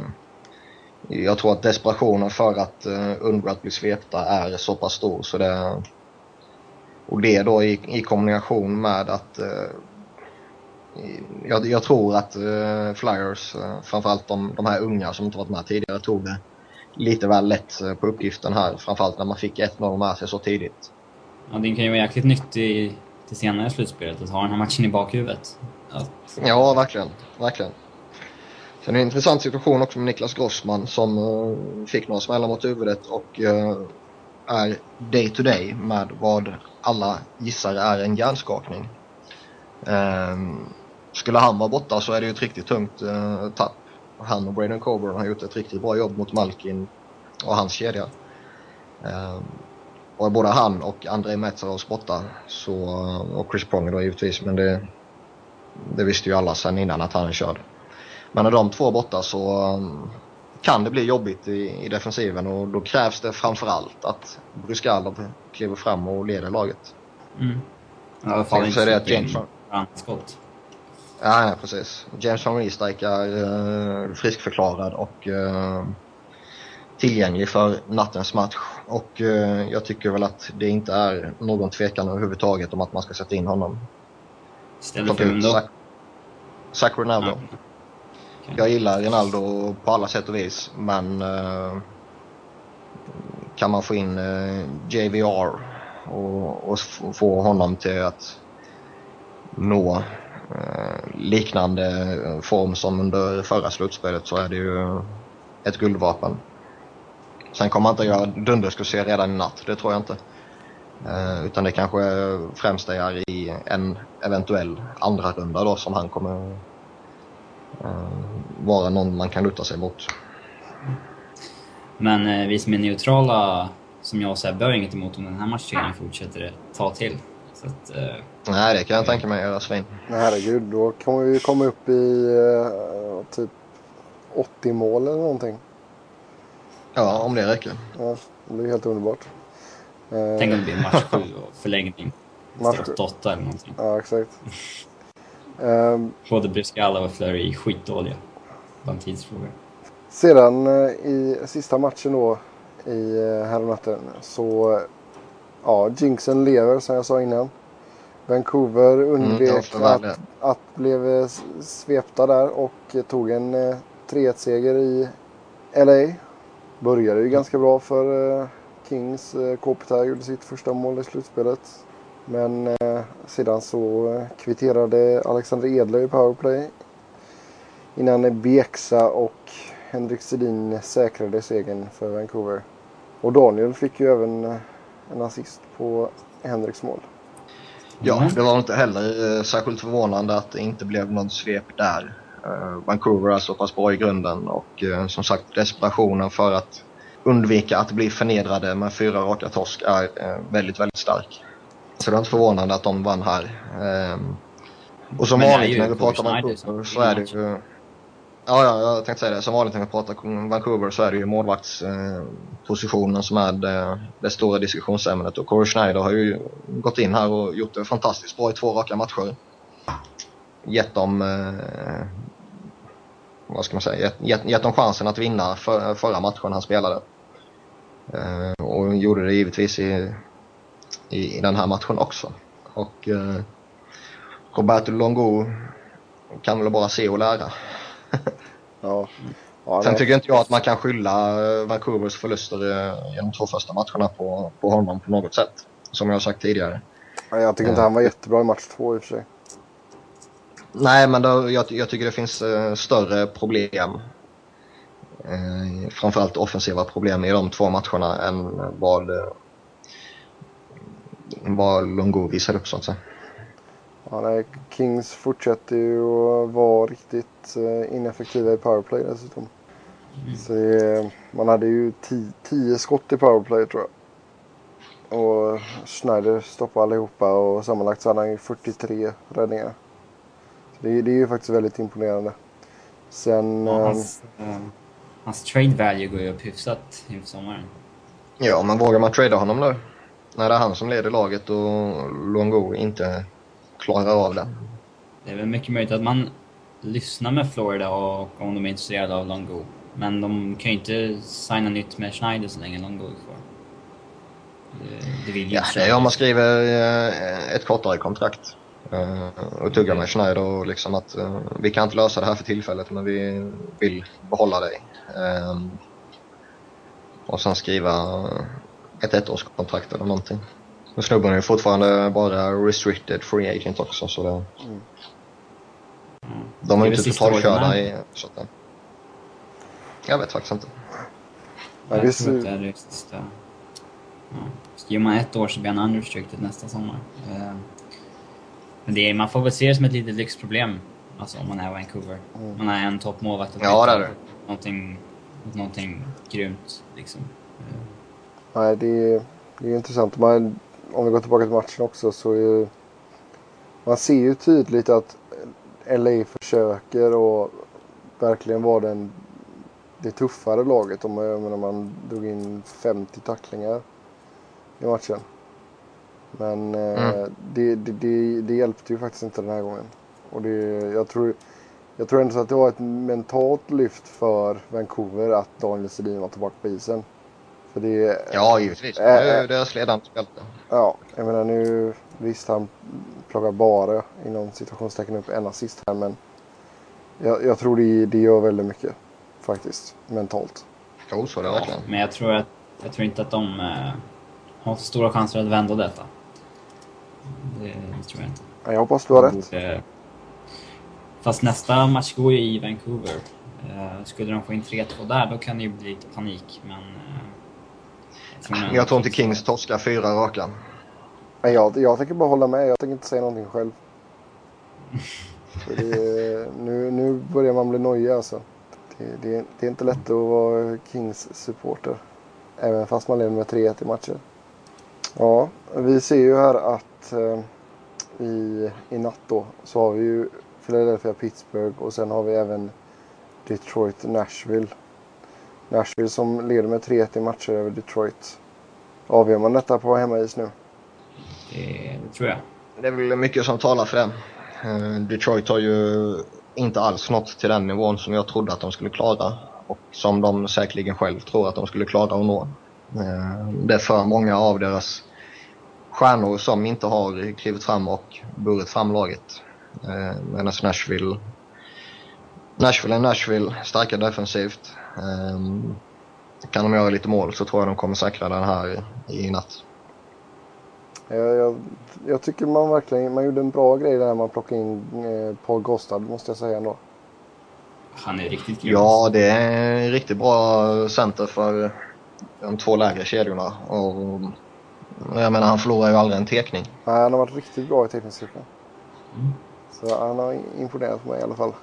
jag tror att desperationen för att uh, undgå att bli svepta är så pass stor så det och det då i, i kombination med att eh, jag, jag tror att Flyers, uh, framförallt de, de här unga som inte varit med tidigare, tog det lite väl lätt på uppgiften här. Framförallt när man fick 1-0 med sig så tidigt. Ja, det kan ju vara jäkligt nyttig till senare i slutspelet att ha den här matchen i bakhuvudet. Att, Ja, verkligen. verkligen. Sen är det en intressant situation också med Niklas Grossman som uh, fick några smällar mot huvudet och uh, är day to day med vad alla gissar är en hjärnskakning. Eh, skulle han vara borta så är det ju ett riktigt tungt uh, tapp. Han och Braden Coburn har gjort ett riktigt bra jobb mot Malkin och hans kedja. Ehm, och både han och Andrei Metsaros borta så, och Chris Pronger då givetvis men det det visste ju alla sedan innan att han är körd. Men när de två är borta så um, kan det bli jobbigt i, i defensiven och då krävs det framförallt att Bryskalov kliver fram och leder laget. mm. Fall Sen så är det att James van, brandskott. ja, ja, precis. James van Riestijk är uh, friskförklarad och uh, tillgänglig för nattens match. Och uh, jag tycker väl att det inte är någon tvekan överhuvudtaget om att man ska sätta in honom. Ställer för vem då? Zach, Zach Ronaldo. Okej. Jag gillar Ronaldo på alla sätt och vis men eh, kan man få in eh, JVR och, och få honom till att nå eh, liknande form som under förra slutspelet så är det ju ett guldvapen. Sen kommer han inte göra dundersuccé redan i natt, det tror jag inte. Eh, utan det kanske främst är i en eventuell andra runda då som han kommer eh, vara någon man kan luta sig mot. Men eh, vi som är neutrala, som jag och Sebbe, har inget emot om den här matchserien fortsätter tag till. Så att, eh, Nej, det kan jag tänka mig göra svin. Herregud, då kommer vi komma upp i eh, typ 80 mål eller någonting. Ja, om det räcker. Ja, det blir helt underbart. Eh, tänk om det blir match 7 och förlängning. Match Match sju. 8 eller någonting. Ja, exakt. Ehm, Både Bryscala och Flurry är skitdåliga. Bara en tidsfråga. Sedan eh, i sista matchen då i eh, herrnatten så eh, ja, jinxen lever som jag sa innan. Vancouver Mm, undvek det. att, att blev eh, svepta där och eh, tog en eh, 3-1-seger i LA. Började ju ganska bra för eh, Kings. Eh, Kopitar gjorde sitt första mål i slutspelet. Men eh, sedan så kvitterade Alexander Edler i powerplay innan Bieksa och Henrik Sedin säkrade segern för Vancouver. Och Daniel fick ju även en assist på Henriks mål. Ja, Mm. det var inte heller särskilt förvånande att det inte blev någon svep där. Eh, Vancouver är så pass bra i grunden och eh, som sagt desperationen för att undvika att bli förnedrade med fyra raka torsk är eh, väldigt, väldigt stark. Så det är inte förvånande att de vann här. Eh, och som vanligt när vi pratar Vancouver så är det ju... Ja, ja, jag tänkte säga det. Som vanligt när vi pratar Vancouver så är det ju målvaktspositionen som är det, det stora diskussionsämnet. Och Corey Schneider har ju gått in här och gjort det fantastiskt bra i två raka matcher. Gett dem, vad ska man säga, gett, gett, gett dem chansen att vinna för, förra matchen han spelade. Eh, och gjorde det givetvis i, i, i, den här matchen också. Och eh, Roberto Longo kan väl bara se och lära. ja. Ja, Sen tycker inte jag att man kan skylla eh, Vancouvers förluster i de två första matcherna på, på honom på något sätt. Som jag har sagt tidigare. Ja, jag tycker inte han var jättebra i match två i och för sig. Nej, men då, jag, jag tycker det finns uh, större problem. Uh, framförallt offensiva problem i de två matcherna än vad, uh, vad Longo visar upp så att säga. Ja, nej, Kings fortsätter ju att vara riktigt uh, ineffektiva i powerplay dessutom. Mm. Så det, man hade ju tio skott i powerplay tror jag. Och Schneider stoppade allihopa och sammanlagt så hade han ju 43 räddningar. Det, det är ju faktiskt väldigt imponerande. Sen... Ja, hans, äh, hans trade value går ju upp hyfsat inför sommaren. Ja, men vågar man trada honom då? När det är han som leder laget och Longo inte klarar av det. Det är väl mycket möjligt att man lyssnar med Florida och om de är intresserade av Longo. Men de kan ju inte signa nytt med Schneider så länge Longo är kvar. Det, det vill ju ja, det är om man skriver eh, ett kortare kontrakt. Uh, och tugga med Schneider och liksom att uh, vi kan inte lösa det här för tillfället men vi vill behålla dig. Um, och sen skriva ett ettårskontrakt eller någonting. Men snubben är ju fortfarande bara restricted free agent också så det... Mm. De är ju inte totalkörda i... Så att, jag vet faktiskt inte. Ja, jag tror att det är det sista. Ja. Skriver man ett år så blir han unrestricted nästa sommar. Uh, men det är, man får väl se det som ett litet lyxproblem. Alltså om man är Vancouver. Mm. Man är en toppmålvakt och ja, det är det. Någonting, någonting grymt liksom. Nej, det är, det är intressant. Man, om vi går tillbaka till matchen också så är man ser ju tydligt att LA försöker och verkligen vara den, det tuffare laget. Om jag menar, man drog in 50 tacklingar i matchen. Men eh, mm. det, det, det, det, hjälpte ju faktiskt inte den här gången. Och det, jag, tror, jag tror ändå att det var ett mentalt lyft för Vancouver att Daniel Sedin var tillbaka på isen. För det, ja, givetvis. Äh, det är ju deras ledande spelare. Ja, jag menar nu visst han plockar bara inom situationstecken upp en assist här men jag, jag tror det, det gör väldigt mycket faktiskt mentalt. Jo, så det verkligen. Men jag tror, att, jag tror inte att de äh, har så stora chanser att vända detta. Det, det tror jag inte. Jag hoppas du har rätt. Borde... Fast nästa match går ju i Vancouver. Uh, skulle de få in 3-2 där, då kan det ju bli lite panik. Men, jag, tror jag tror inte Kings torskar fyra raka. Nej, jag, jag tänker bara hålla med. Jag tänker inte säga någonting själv. det, nu, nu börjar man bli nojig alltså. Det, det, det, är inte lätt att vara Kings supporter. Även fast man leder med 3-1 i matcher. Ja, vi ser ju här att eh, i, i natt då så har vi ju Philadelphia, Pittsburgh och sen har vi även Detroit, Nashville. Nashville som leder med 3-1 i matcher över Detroit. Avgör man detta på hemmais nu? Det, tror jag. Det är väl mycket som talar för det. Eh, Detroit har ju inte alls nått till den nivån som jag trodde att de skulle klara. Och som de säkerligen själv tror att de skulle klara att nå. Eh, det är för många av deras stjärnor som inte har klivit fram och burit fram laget. Eh, medan Nashville, Nashville är Nashville, starka defensivt. Eh, kan de göra lite mål så tror jag de kommer säkra den här i natt. Jag, jag, jag, tycker man verkligen man gjorde en bra grej där man plockade in eh, Paul Gostad måste jag säga ändå. Han är riktigt grym. Ja, det är en riktigt bra center för de två lägre kedjorna. Och jag menar, han förlorar ju aldrig en tekning. Nej, han har varit riktigt bra i tekningscirkeln. Mm. Så han har imponerat mig i alla fall.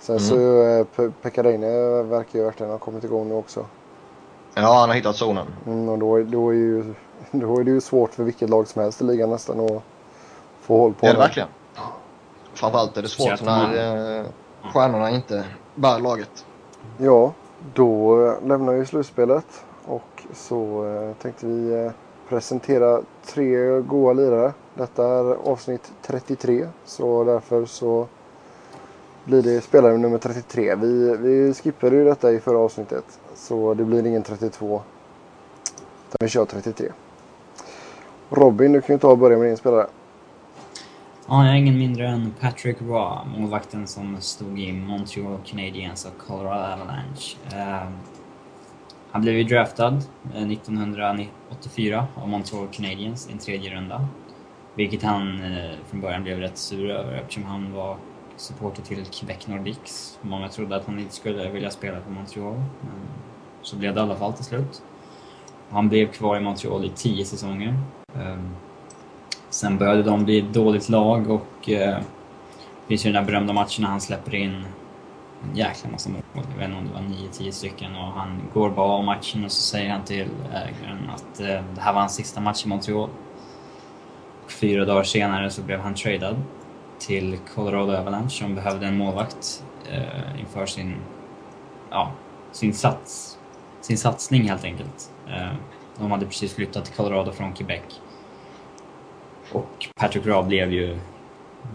Sen mm. så eh, Pekkarine verkar ju verkligen ha kommit igång nu också. Ja, han har hittat zonen. Mm, och då, då, är ju, då är det ju svårt för vilket lag som helst i ligan nästan att få håll på Det är det verkligen. Framförallt är det svårt när, stjärnorna inte bär laget. Ja, då lämnar vi slutspelet så eh, tänkte vi eh, presentera tre goa lirare. Detta är avsnitt 33 så därför så blir det spelare nummer 33. Vi, vi skippade ju detta i förra avsnittet så det blir ingen 32 utan vi kör 33. Robin, du kan ju ta och börja med din spelare. Ja, jag är ingen mindre än Patrick Raw, målvakten som stod i Montreal Canadiens och Colorado Avalanche. Uh, han blev ju draftad eh, 1984 av Montreal Canadiens i en tredje runda. Vilket han eh, från början blev rätt sur över eftersom han var supporter till Quebec Nordiques. Många trodde att han inte skulle vilja spela för Montreal, men så blev det i alla fall till slut. Han blev kvar i Montreal i tio säsonger. Ehm, sen började de bli ett dåligt lag och det finns ju den där berömda matchen när han släpper in en jäkla massa mål. Jag vet inte om det var 9-10 stycken och han går bara av matchen och så säger han till ägaren att eh, det här var hans sista match i Montreal. Och fyra dagar senare så blev han tradad till Colorado Avalanche som behövde en målvakt eh, inför sin, ja, sin, sats, sin satsning helt enkelt. Eh, de hade precis flyttat till Colorado från Quebec. Och Patrick Raw blev ju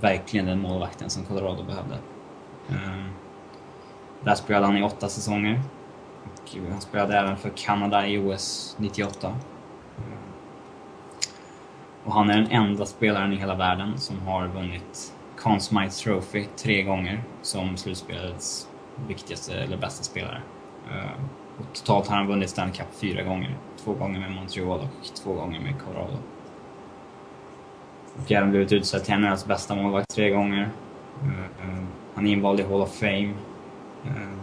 verkligen den målvakten som Colorado behövde. Um, där spelade han i åtta säsonger. Och eh, han spelade även för Kanada i OS 98. Och han är den enda spelaren i hela världen som har vunnit Conn Smythe Trophy tre gånger som slutspelets viktigaste eller bästa spelare. Eh, och totalt har han vunnit Stanley Cup fyra gånger. Två gånger med Montreal och två gånger med Colorado. Och även blivit utsedd till NHLs bästa målvakt tre gånger. Eh, han är invald i Hall of Fame. Eh,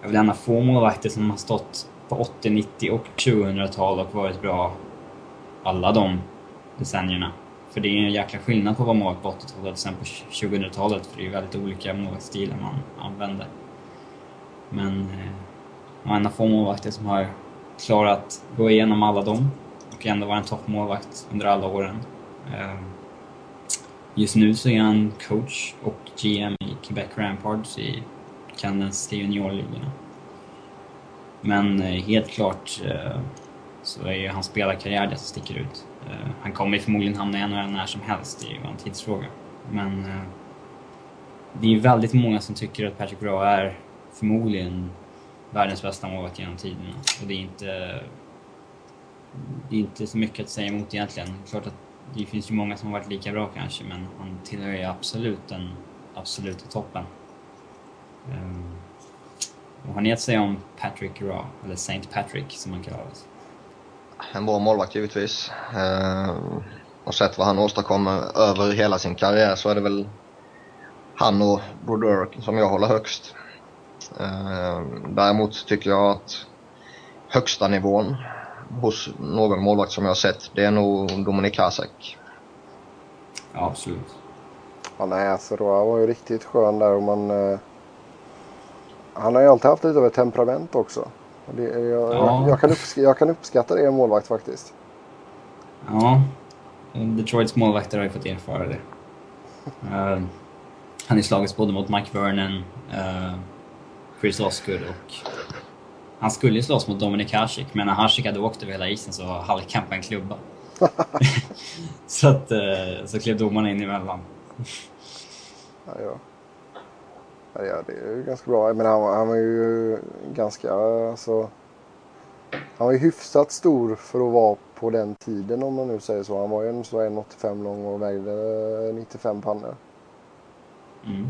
jag vill gärna få målvakter som har stått på 80-, 90 och 2000-tal och varit bra alla de decennierna. För det är en jäkla skillnad på att vara målvakt på 80-talet och sen på 2000-talet för det är ju väldigt olika målvaktsstilar man använder. Men man har en av få målvakter som har klarat att gå igenom alla dem och ändå vara en toppmålvakt under alla åren. Eh, just nu så är han coach och GM i Quebec Rampards i kanadensiska juniorligorna. Men eh, helt klart eh, så är ju hans spelarkarriär det som sticker ut. Eh, han kommer förmodligen hamna i NHL när som helst, det är ju bara en tidsfråga. Men det är väldigt många som tycker att Patrick Roy är förmodligen världens bästa målvakt genom tiderna. Och det är inte... Det är inte så mycket att säga emot egentligen. Klart att det finns ju många som har varit lika bra kanske, men han tillhör ju absolut den absoluta toppen. Vad har ni att säga om Patrick Raw, eller Saint Patrick som han kallas? En bra målvakt givetvis. Uh, och sett vad han åstadkommer över hela sin karriär så är det väl han och Brodeur som jag håller högst. Uh, däremot tycker jag att högsta nivån hos någon målvakt som jag har sett, det är nog Dominik Hasek. Ja, absolut. Ja, nej, alltså Roa var ju riktigt skön där och man... Han har ju alltid haft lite av ett temperament också. Det, jag, ja. jag, kan uppskatta, jag kan uppskatta det i en målvakt faktiskt. Ja, Detroits målvakter har ju fått erfara det. uh, han är slagits både mot Mike Vernon, uh, Chris Osgood och han skulle ju slåss mot Dominik Hasek, men när Hasek hade åkt över hela isen så halkade han på en klubba. så att, eh, så klev domarna in emellan. ja, ja. Ja, det är ju ganska bra. Men han, han var ju ganska, alltså... Han var ju hyfsat stor för att vara på den tiden om man nu säger så. Han var ju en 1,85 lång och vägde 95 pannor. Mm.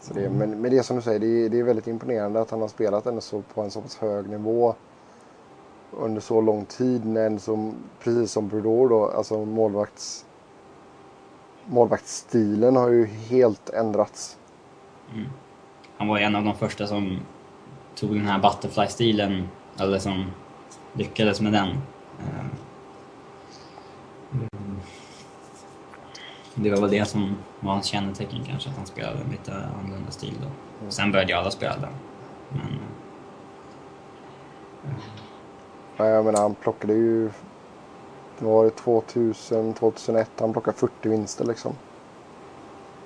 Så det, men, men det som du säger, det är, det är väldigt imponerande att han har spelat ändå så på en så pass hög nivå under så lång tid. När som, precis som Brodor då, alltså målvakts, målvaktsstilen har ju helt ändrats. Mm. Han var en av de första som tog den här butterfly-stilen, eller som lyckades med den. Eh, Det var väl det som var hans kännetecken kanske, att han spelade en lite annorlunda stil då. Mm. Sen började ju alla spela den. Men... Ja, jag menar han plockade ju... Det var det 2000, 2001, han plockade 40 vinster liksom.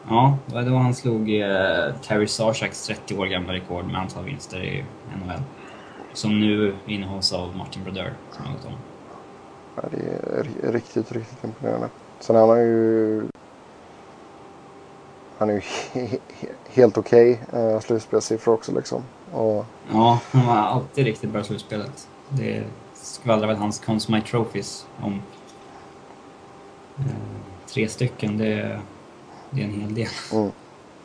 Ja, det var då han slog eh, Terry Sarchaks 30 år gamla rekord med antal vinster i NHL. Som nu innehas av Martin Brodeur, som har gått om. Ja, det är riktigt, riktigt imponerande. Sen han ju... Han är ju helt okej okay, eh, slutspelssiffror också liksom. Och... Ja, han var alltid riktigt bra i slutspelet. Det skvallrar väl hans Conn Smythe Trophies om. Eh, tre stycken, det, det är en hel del. Mm.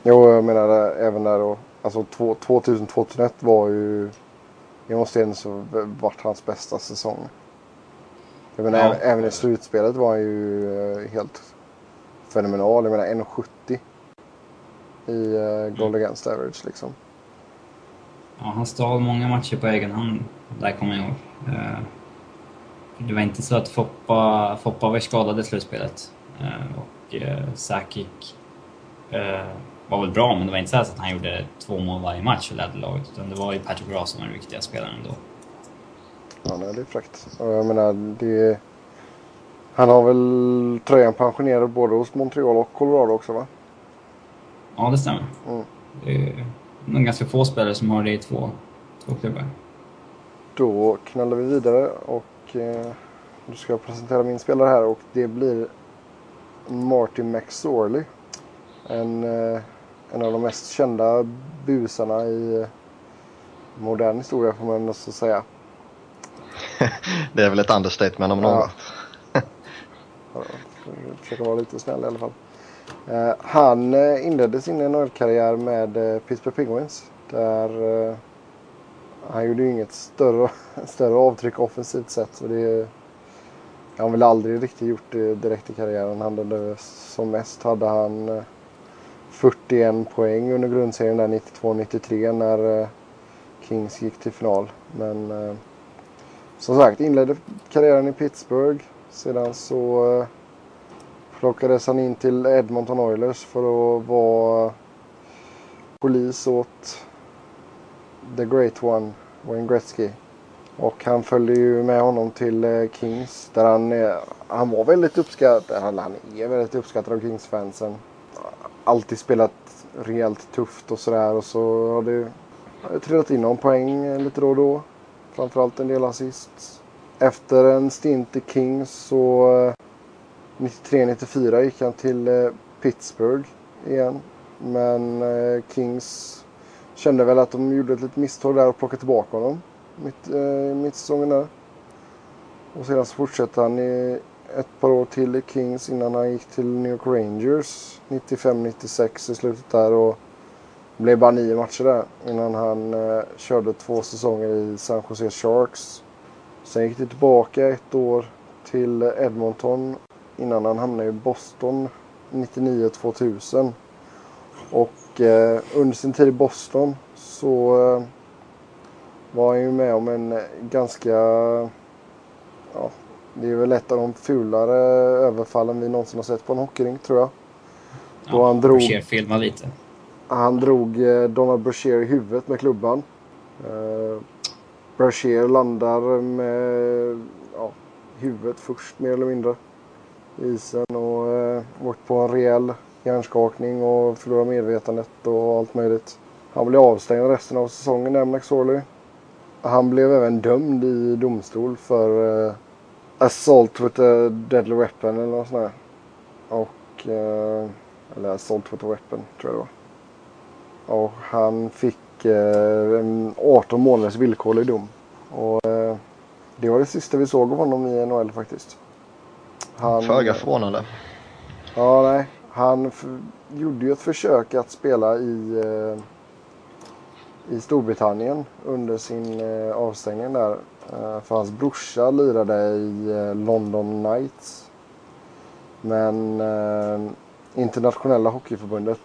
Jo, jag menar även där då. Alltså 2000-2001 var ju i måste så varit hans bästa säsong. Jag menar, ja. även i slutspelet var han ju eh, helt fenomenal. Jag menar 1,70 i uh, goal mm. against average liksom. Ja, han stal många matcher på egen hand. Där kommer jag ihåg. Uh, det var inte så att Foppa, Foppa var skadad i slutspelet. Uh, och uh, Sakic uh, var väl bra, men det var inte så att han gjorde två mål varje match och ledde laget. Utan det var ju Patrick Ross som var den viktiga spelaren då. Ja, nej, det är fräckt. Jag menar, det... Han har väl tröjan pensionerad både hos Montreal och Colorado också, va? Ja, det stämmer. Mm. Det är nog ganska få spelare som har det i två, två klubbar. Då knallar vi vidare och eh, nu ska jag presentera min spelare här och det blir Martin McSorley. En, eh, en av de mest kända busarna i modern historia får man nästan säga. det är väl ett understatement om något. Ja. försöka vara lite snäll i alla fall. Uh, han uh, inledde sin NHL-karriär med Pittsburgh Penguins. Där han gjorde ju inget större, större avtryck offensivt sett. Så det, han har väl aldrig riktigt gjort det direkt i karriären. Han hade, som mest hade han 41 poäng under grundserien där 92-93 när eh, Kings gick till final. Men eh, som sagt, inledde karriären i Pittsburgh. Sedan så eh, plockades han in till Edmonton Oilers för att vara polis åt The Great One, Wayne Gretzky. Och han följde ju med honom till Kings där han, han var väldigt uppskattad. Han, han är väldigt uppskattad av Kings-fansen. Alltid spelat rejält tufft och sådär och så har det trillat in någon poäng lite då och då. Framförallt en del assist. Efter en stint i Kings så eh, 93-94 gick han till eh, Pittsburgh igen. Men eh, Kings kände väl att de gjorde ett litet misstag där och plockade tillbaka honom mitt, mitt säsongen där. Och sedan så fortsatte han i ett par år till i Kings innan han gick till New York Rangers 95-96 i slutet där. Och det blev bara nio matcher där innan han eh, körde två säsonger i San Jose Sharks. Sen gick det tillbaka ett år till Edmonton innan han hamnade i Boston 99-2000. Och eh, under sin tid i Boston så eh, var han ju med om en ganska... Ja, det är väl ett av de fulare överfallen vi någonsin har sett på en hockeyrink tror jag. Då ja, han drog... filma lite. Han drog eh, Donald Brashear i huvudet med klubban. Eh, Brashear landar med ja, huvudet först mer eller mindre i isen och eh, åkt på en rejäl hjärnskakning och förlorar medvetandet och allt möjligt. Han blev avstängd resten av säsongen där McSorley. Han blev även dömd i domstol för eh, assault with a deadly weapon eller något sånt där. Och, eh, eller assault with a weapon tror jag det var. Och han fick eh, 18 månaders villkorlig dom. Och eh, det var det sista vi såg av honom i NHL faktiskt. Han, Föga förvånande. Ja, nej. Han gjorde ju ett försök att spela i, eh, i Storbritannien under sin eh, avstängning där. Eh, för hans brorsa lirade i eh, London Knights. Men eh, internationella hockeyförbundet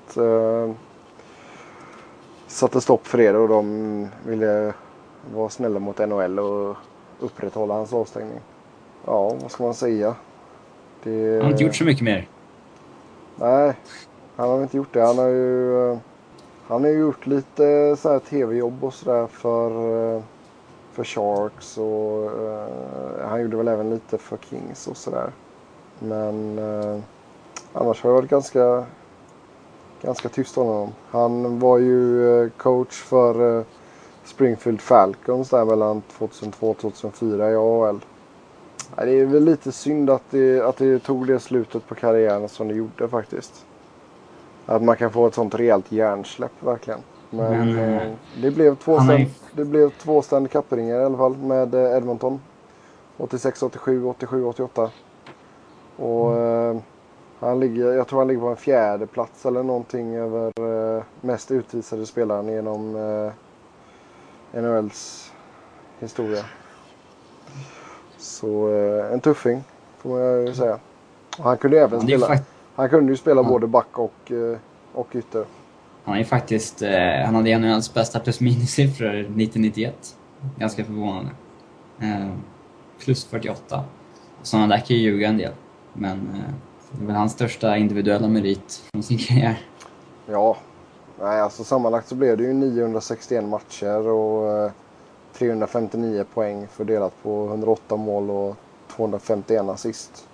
satte stopp för det och de ville vara snälla mot NHL och upprätthålla hans avstängning. Ja, vad ska man säga? Det... Han har inte gjort så mycket mer. Nej, han har inte gjort det. Han har ju, han har gjort lite så här tv-jobb och sådär för, för Sharks och uh, han gjorde väl även lite för Kings och sådär. Men uh, annars har det varit ganska ganska tyst om honom. Han var ju eh, coach för Springfield Falcons där mellan 2002 och 2004 i AHL. Det är väl lite synd att det, att det tog det slutet på karriären som det gjorde faktiskt. Att man kan få ett sånt rejält hjärnsläpp verkligen. Men, Men, eh, det blev två stand, det blev två Stanley Cup-ringar i alla fall med eh, Edmonton. 86, 87, 87, 88. Och eh, han ligger, jag tror han ligger på en fjärde plats eller någonting över eh, mest utvisade spelaren genom eh, NHLs historia. Så eh, en tuffing får man ju säga. Och han kunde även ju spela, fakt- han kunde ju spela både back och, eh, och ytter han är ju faktiskt... Eh, han hade en av hans bästa plus minus-siffror 1991. Ganska förvånande. Eh, plus 48. Sådana där kan ju ljuga en del. Men eh, det är väl hans största individuella merit från sin karriär. Ja, nej alltså sammanlagt så blev det ju 961 matcher och eh, 359 poäng fördelat på 108 mål och 251 assist.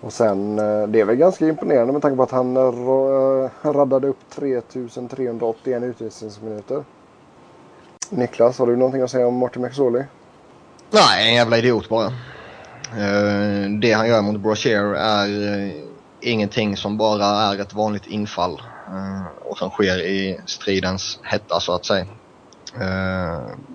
Och sen, eh, det är väl ganska imponerande med tanke på att han eh, radade eh, raddade upp 3381 utvisningsminuter. Niklas, har du någonting att säga om Martin McSorley? Nej, en jävla idiot bara. Det han gör mot Brochere är ingenting som bara är ett vanligt infall och som sker i stridens hetta så att säga.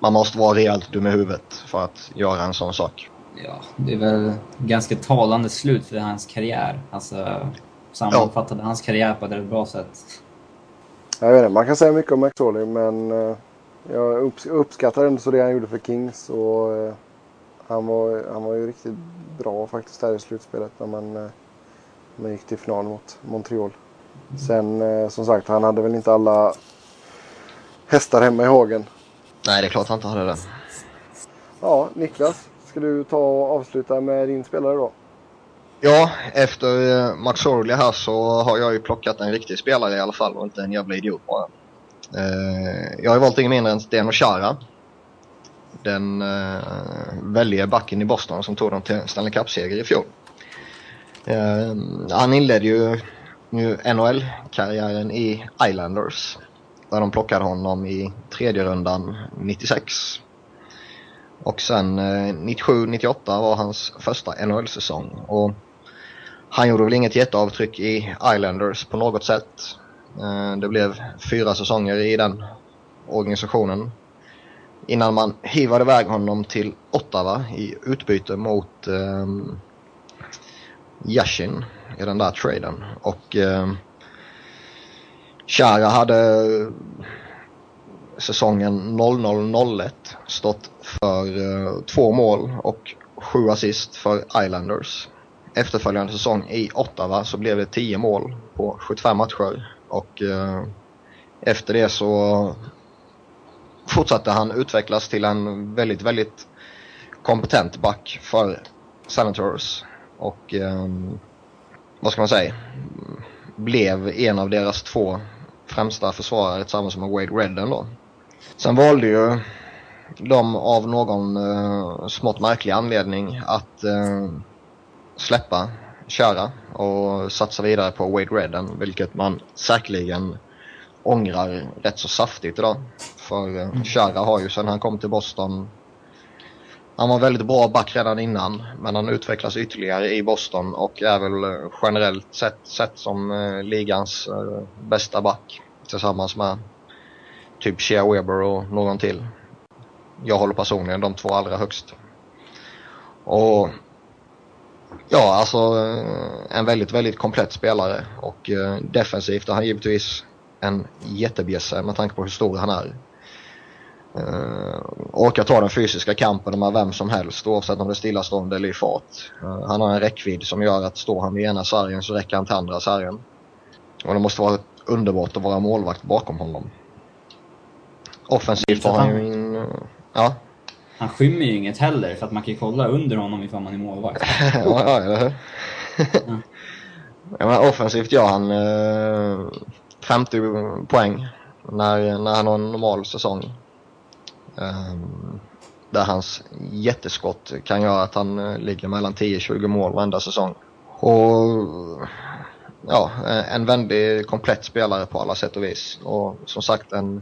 Man måste vara rejält dum i huvudet för att göra en sån sak. Ja, det är väl ganska talande slut för hans karriär. Alltså, sammanfattade hans karriär på ett rätt bra sätt. Jag vet inte, man kan säga mycket om McSorley men eh, jag upps- uppskattar ändå så det han gjorde för Kings. Och, eh, han, var, han var ju riktigt bra faktiskt där i slutspelet när man, eh, man gick till final mot Montreal. Sen eh, som sagt, han hade väl inte alla hästar hemma i hagen. Nej, det är klart han inte hade det. Ja, Niklas, ska du ta och avsluta med din spelare då? Ja, efter eh, Max Orley här så har jag ju plockat en riktig spelare i alla fall och inte en jävla idiot bara. Eh, jag har ju valt ingen mindre än Steno Chara. Den eh, väldige backen i Boston som tog dem till Stanley Cup-seger i fjol. Eh, han inledde ju, ju NHL-karriären i Islanders. Där de plockade honom i tredje rundan 96. Och sen eh, 97-98 var hans första NHL-säsong. Och han gjorde väl inget jätteavtryck i Islanders på något sätt. Eh, det blev fyra säsonger i den organisationen. Innan man hivade iväg honom till Ottawa i utbyte mot eh, Yashin i den där traden. Och eh, Chara hade säsongen 00-01 stått för eh, två mål och sju assist för Islanders. Efterföljande säsong i Ottawa så blev det 10 mål på 75 matcher och eh, efter det så fortsatte han utvecklas till en väldigt, väldigt kompetent back för Senators och eh, vad ska man säga blev en av deras två främsta försvarare tillsammans med Wade Redden då. Sen valde ju de av någon eh, smått märklig anledning att eh, släppa Chara och satsa vidare på Wade Redden vilket man säkerligen ångrar rätt så saftigt idag. För eh, Chara har ju sedan han kom till Boston han var väldigt bra back redan innan men han utvecklas ytterligare i Boston och är väl eh, generellt sett, sett som eh, ligans bästa back tillsammans med typ Shea Weber och någon till. Jag håller personligen de två allra högst. Och ja, alltså eh, en väldigt, väldigt komplett spelare och eh, defensivt är han givetvis en jättebjässe med tanke på hur stor han är. Uh, orkar ta den fysiska kampen med vem som helst oavsett om det är stillastående eller i fart. Uh, han har en räckvidd som gör att står han i ena sargen så räcker han till andra sargen. Och det måste vara underbart att vara målvakt bakom honom. Offensivt har han ju uh, Ja, Han skymmer ju inget heller, för att man kan ju kolla under honom ifall man är målvakt. ja, ja eller hur? Ja. ja, men offensivt gör han eh, 50 poäng när, när han har en normal säsong. Ehm, där hans jätteskott kan göra att han eh, ligger mellan 10-20 mål varenda säsong. Och ja, en vändig, komplett spelare på alla sätt och vis. Och som sagt en,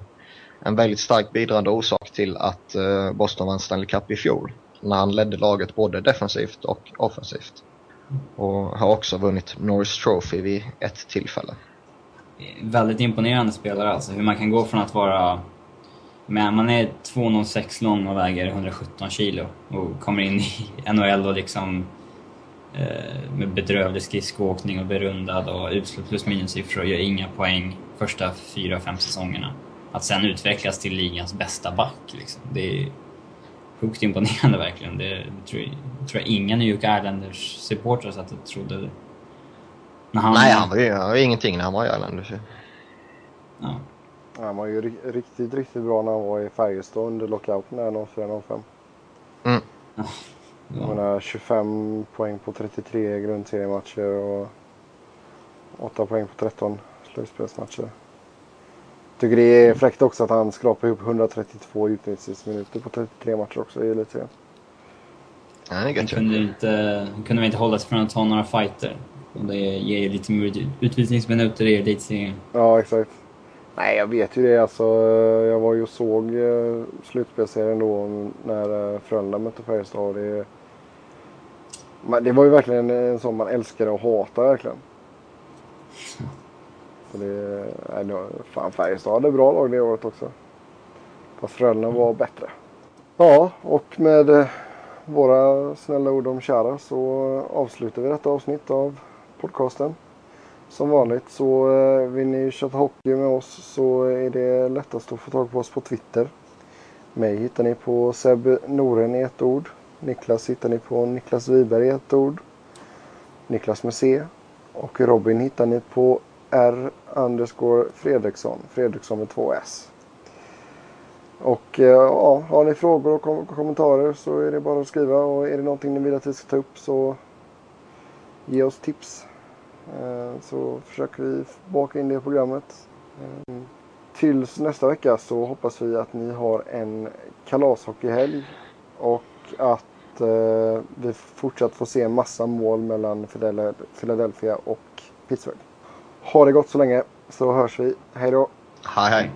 en väldigt starkt bidragande orsak till att eh, Boston vann Stanley Cup i fjol. När han ledde laget både defensivt och offensivt. Och har också vunnit Norris Trophy vid ett tillfälle. Väldigt imponerande spelare alltså. Hur man kan gå från att vara... Men man är 2,06 lång och väger 117 kilo och kommer in i NHL och liksom eh, med bedrövlig skridskoåkning och berundad och usla plus minussiffror och gör inga poäng första fyra, fem säsongerna. Att sen utvecklas till ligans bästa back liksom. Det är sjukt imponerande verkligen. Det, tror, jag, tror jag inga New York Islanders supportrar satt och trodde. När han, Nej, han var ju, han var ingenting när han var i Islanders. Ja. Han var ju riktigt, riktigt bra när han var i Färjestad under lockouten där 04-05. Mm. Ja. Jag menar 25 poäng på 33 grundseriematcher och 8 poäng på 13 slutspelsmatcher. Tycker det är fräckt också att han skrapar ihop 132 utnyttjningsminuter på 33 matcher också i elitserien. Ja, det han kunde, inte, kunde väl inte hålla sig från att ta några fighter. Och det ger ju lite mer utvisningsminuter i elitserien. Ja, exakt. Nej, jag vet ju det. Alltså, jag var ju och såg uh, slutspelsserien då när uh, Frölunda mötte Färjestad. Det, det var ju verkligen en sån man älskade och hatade verkligen. Så det, nej, fan Färjestad hade bra lag det året också. Fast Frölunda var bättre. Ja, och med eh, våra snälla ord om kära så avslutar vi detta avsnitt av podcasten. Som vanligt så eh, vill ni köra hockey med oss så är det lättast att få tag på oss på Twitter. Mig hittar ni på Seb Noren i ett ord. Niklas hittar ni på Niklas Wiberg i ett ord. Niklas med C. Och Robin hittar ni på R underscore Fredriksson. Fredriksson med två S. Och eh, ja, har ni frågor och kom kommentarer så är det bara att skriva. Och är det någonting ni vill att vi ska ta upp så ge oss tips. Eh, så försöker vi baka in det i programmet. Eh, tills nästa vecka så hoppas vi att ni har en kalashockeyhelg. Och att vi fortsatt får se en massa mål mellan Philadelphia och Pittsburgh. Ha det gott så länge så hörs vi. Hej då! Hej hej!